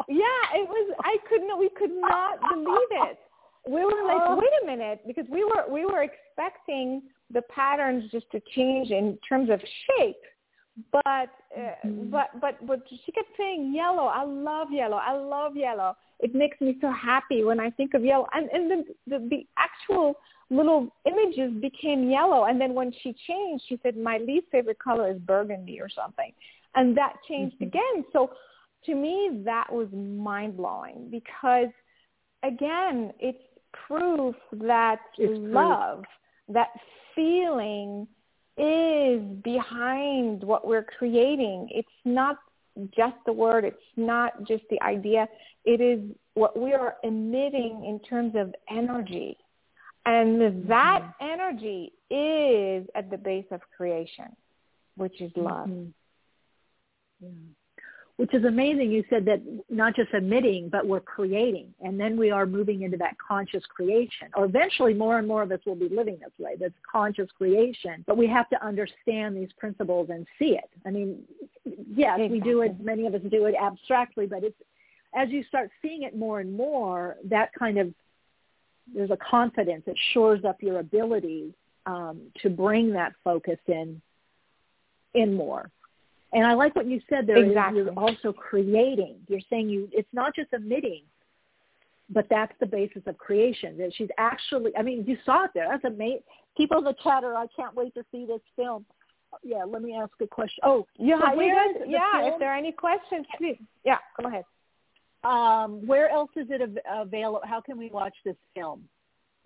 yeah, it was. I couldn't. We could not believe it we were like, oh. wait a minute, because we were we were expecting the patterns just to change in terms of shape, but uh, mm-hmm. but but but she kept saying yellow. I love yellow. I love yellow. It makes me so happy when I think of yellow. And and the the, the actual little images became yellow. And then when she changed, she said, my least favorite color is burgundy or something, and that changed mm-hmm. again. So to me, that was mind blowing because again, it's proof that it's love, proof. that feeling is behind what we're creating. It's not just the word. It's not just the idea. It is what we are emitting in terms of energy. And that mm-hmm. energy is at the base of creation, which is love. Mm-hmm. Yeah which is amazing. You said that not just emitting, but we're creating. And then we are moving into that conscious creation. Or eventually more and more of us will be living this way, this conscious creation. But we have to understand these principles and see it. I mean, yes, exactly. we do it, many of us do it abstractly, but it's, as you start seeing it more and more, that kind of, there's a confidence that shores up your ability um, to bring that focus in, in more. And I like what you said there. Exactly. You're also creating. You're saying you. It's not just emitting, but that's the basis of creation. That she's actually. I mean, you saw it there. That's amazing. People in the chatter. I can't wait to see this film. Yeah, let me ask a question. Oh, yeah, so where yeah. If there are any questions, please. Yeah, go ahead. Um, where else is it av- available? How can we watch this film?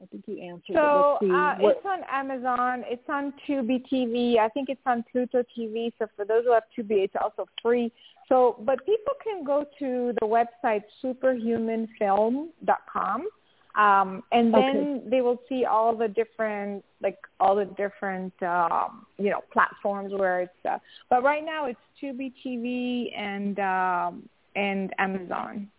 I think you answered so, it. Uh, it's on Amazon. It's on Tubi TV. I think it's on Pluto TV. So for those who have Tubi, it's also free. So, but people can go to the website superhumanfilm.com. Um, and then Okay. they will see all the different, like all the different, um, you know, platforms where it's. Uh, but right now it's Tubi TV and um, and Amazon.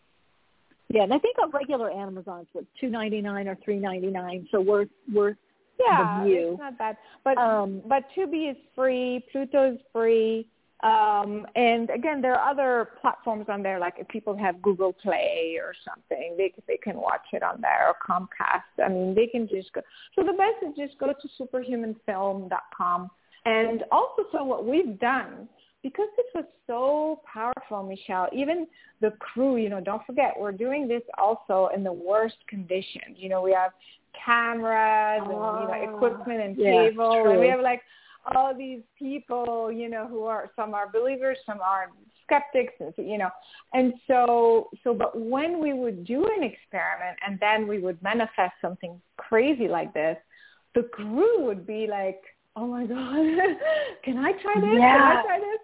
Yeah, and I think on regular Amazon's what two ninety nine or three ninety nine, so worth worth Yeah, it's not bad. But Um, but Tubi is free, Pluto is free, um, and again, there are other platforms on there. Like if people have Google Play or something, they they can watch it on there or Comcast. I mean, they can just go. So the best is just go to superhumanfilm.com. And also, so what we've done because this was so powerful, Michele, even the crew, you know, don't forget, we're doing this also in the worst conditions. You know, we have cameras and, you know, ah, equipment and Yeah, cable. And we have like all these people, you know, who are, some are believers, some are skeptics, and, you know. And so, so, but when we would do an experiment and then we would manifest something crazy like this, the crew would be like, oh my God, can I try this? Can I try this?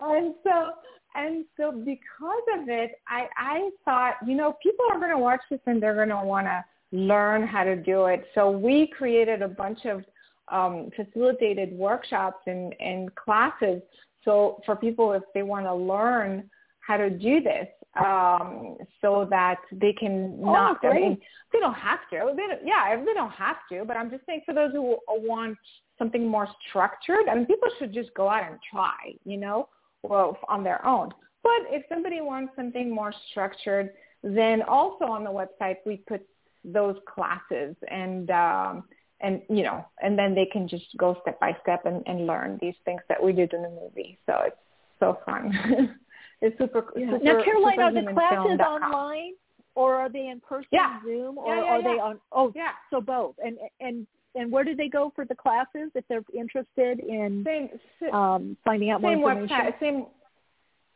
And so, and so because of it, I, I thought, you know, people are going to watch this and they're going to want to learn how to do it. So we created a bunch of um, facilitated workshops and, and classes. So for people, if they want to learn how to do this, um, so that they can Oh, not, I mean, they don't have to. They don't, yeah, they don't have to. But I'm just saying for those who want something more structured, I mean, people should just go out and try, you know, well, on their own. But if somebody wants something more structured, then also on the website we put those classes and um, and you know, and then they can just go step by step and, and learn these things that we did in the movie. So it's so fun. it's super. Yeah. super now, Caroline, are the classes online or are they in person, Yeah. Zoom, or Yeah, yeah, are they on? Oh, Yeah. so both. And and and where do they go for the classes if they're interested in Same, um, finding out more same information? website, same.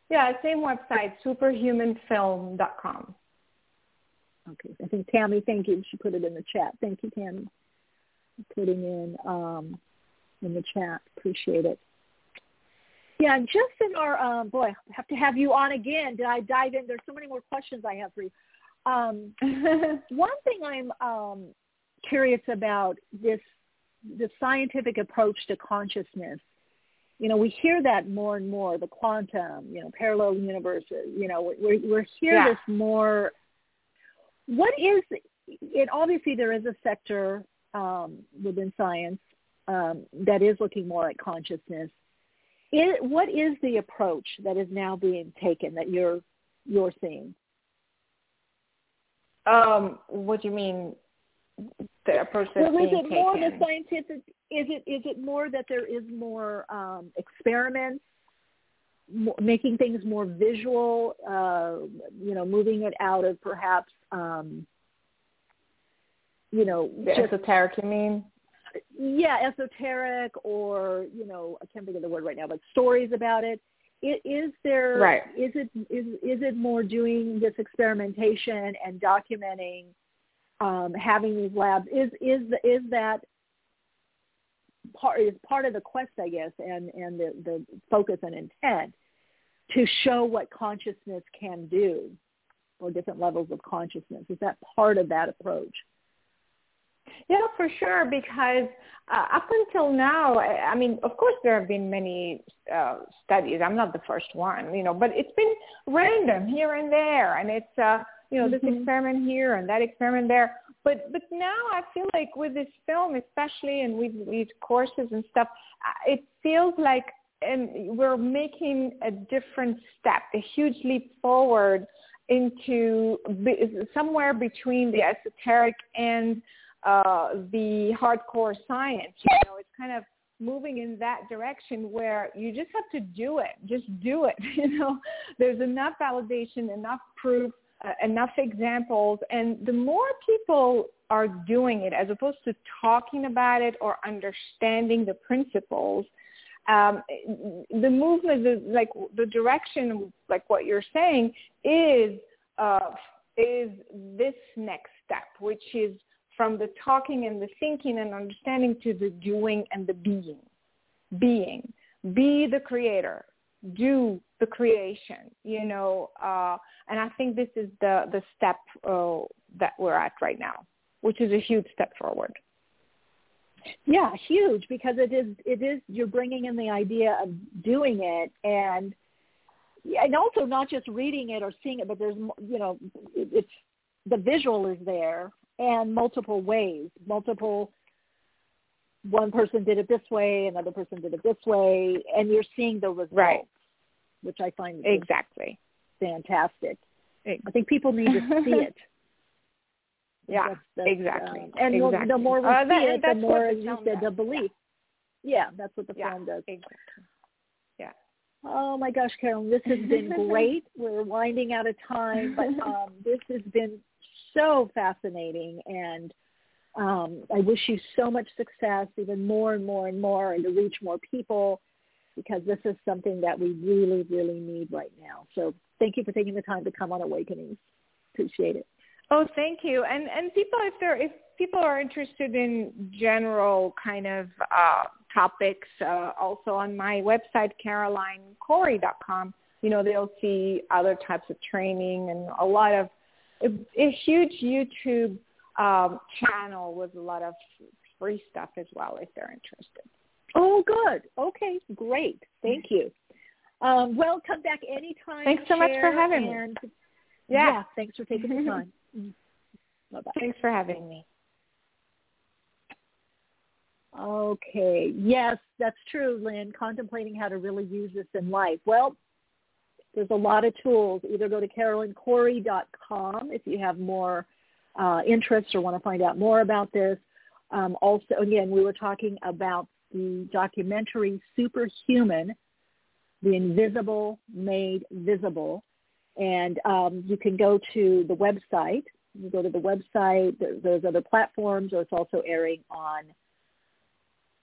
Yeah, same website, superhumanfilm.com. Okay, I think Tammy, thank you. She put it in the chat. Thank you, Tammy, for putting in um, in the chat. Appreciate it. Yeah, and just in our um, boy, I have to have you on again. Did I dive in? There's so many more questions I have for you. Um, one thing I'm um, curious about this the scientific approach to consciousness. You know, we hear that more and more. The quantum, you know, parallel universes. You know, we're we're hear Yeah. this more. What is it? Obviously, there is a sector um, within science um, that is looking more at consciousness. It, what is the approach that is now being taken that you're you're seeing? Um, what do you mean? The approach that's well, is being it more taken? the scientific? Is it is it more that there is more um, experiments, mo- making things more visual? Uh, you know, moving it out of perhaps um, you know The just esoteric, you mean? yeah, esoteric or you know, I can't think of the word right now, but stories about it. it is there Right. is it is is it more doing this experimentation and documenting, um, having these labs? Is is the, is that part is part of the quest, I guess, and and the the focus and intent to show what consciousness can do, or different levels of consciousness. Is that part of that approach? Yeah, for sure. Because uh, up until now, I, I mean, of course, there have been many uh, studies. I'm not the first one, you know, but it's been random here and there, and it's uh, you know this experiment here and that experiment there. But but now I feel like with this film, especially, and with these courses and stuff, it feels like and we're making a different step, a huge leap forward into somewhere between the esoteric and uh, the hardcore science. You know, it's kind of moving in that direction where you just have to do it. Just do it. You know, there's enough validation, enough proof, uh, enough examples, and the more people are doing it as opposed to talking about it or understanding the principles, um, the movement, the, like the direction, like what you're saying, is uh, is this next step, which is from the talking and the thinking and understanding to the doing and the being. Being. Be the creator. Do the creation, you know, uh, and I think this is the, the step uh, that we're at right now, which is a huge step forward. Yeah, huge because it is it is you're bringing in the idea of doing it and and also not just reading it or seeing it, but there's you know it's the visual is there and multiple ways, multiple. One person did it this way, another person did it this way, and you're seeing the results, right. Which I find exactly fantastic. I think people need to see it. Yeah, that's, that's, exactly. Um, and exactly. the more we uh, see that, it, the more, as you said, the belief. Yeah. yeah, that's what the yeah, film does. Exactly. Yeah. Oh my gosh, Caroline, this has been great. We're winding out of time, but um, this has been so fascinating, and um, I wish you so much success, even more and more and more, and to reach more people, because this is something that we really, really need right now. So thank you for taking the time to come on Awakenings. Appreciate it. Oh, thank you. And and people, if they're if people are interested in general kind of uh, topics, uh, also on my website carolinecory.com, you know, they'll see other types of training and a lot of a, a huge YouTube um, channel with a lot of free stuff as well if they're interested. Oh, good. Okay, great. Thank you. Um, well, come back anytime. Thanks so much for having and, me. Yeah. Yeah. Thanks for taking the time. Bye-bye. Thanks for having me. Okay. Yes, that's true, Lynn. Contemplating how to really use this in life. Well, there's a lot of tools. Either go to carolinecory.com if you have more uh, interest or want to find out more about this. Um, also, again, we were talking about the documentary Superhuman, The Invisible Made Visible. And um, you can go to the website. You go to the website. There's other platforms. Or it's also airing on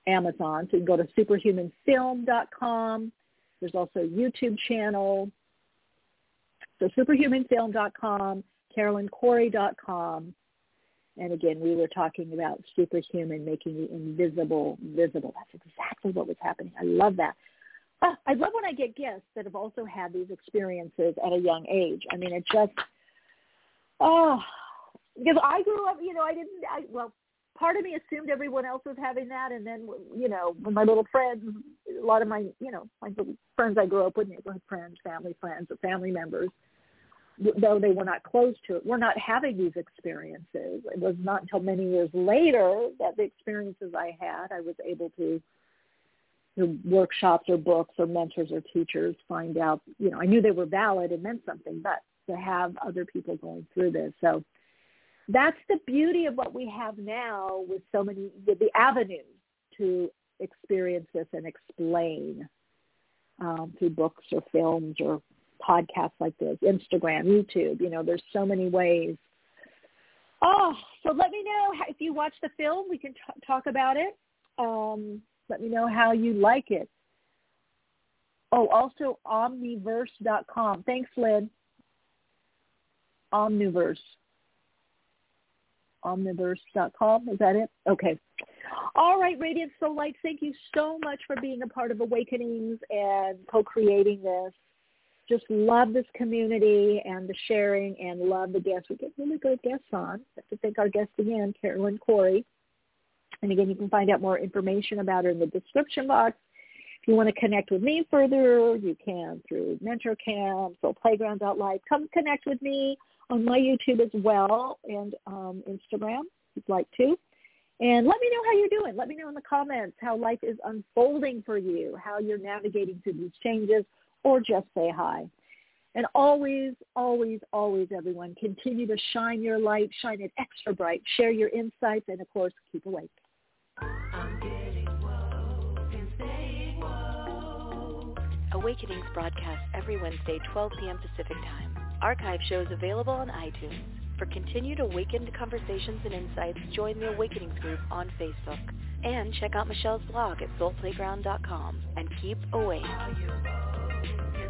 Amazon. So you can go to superhumanfilm.com. There's also a YouTube channel. So superhumanfilm.com, carolinecory.com. And again, we were talking about superhuman, making the invisible visible. That's exactly what was happening. I love that. Oh, I love when I get guests that have also had these experiences at a young age. I mean, it just, oh, because I grew up, you know, I didn't, I, well, part of me assumed everyone else was having that. And then, you know, when my little friends, a lot of my, you know, my friends I grew up with, neighborhood friends, family friends, family members, though they were not close to it, were not having these experiences. It was not until many years later that the experiences I had, I was able to through workshops or books or mentors or teachers find out, you know, I knew they were valid and meant something, but to have other people going through this. So that's the beauty of what we have now with so many, with the avenues to experience this and explain um, through books or films or podcasts like this, Instagram, YouTube, you know, there's so many ways. Oh, so let me know if you watch the film. We can t- talk about it. Um, let me know how you like it. Oh, also omniverse.com. Thanks, Lynn. Omniverse. Omniverse.com. Is that it? Okay. All right, Radiant Soul Light, thank you so much for being a part of Awakenings and co-creating this. Just love this community and the sharing and love the guests. We get really good guests on. I have to thank our guest again, Caroline Cory. And again, you can find out more information about her in the description box. If you want to connect with me further, you can through MentorCam, Soul Playground.live. Come connect with me on my YouTube as well and um, Instagram if you'd like to. And let me know how you're doing. Let me know in the comments how life is unfolding for you, how you're navigating through these changes, or just say hi. And always, always, always, everyone, continue to shine your light, shine it extra bright, share your insights, and of course, keep awake. Awakenings broadcast every Wednesday, 12 p.m. Pacific Time. Archive shows available on iTunes. For continued awakened conversations and insights, join the Awakenings group on Facebook. And check out Michele's blog at soulplayground.com. And keep awake.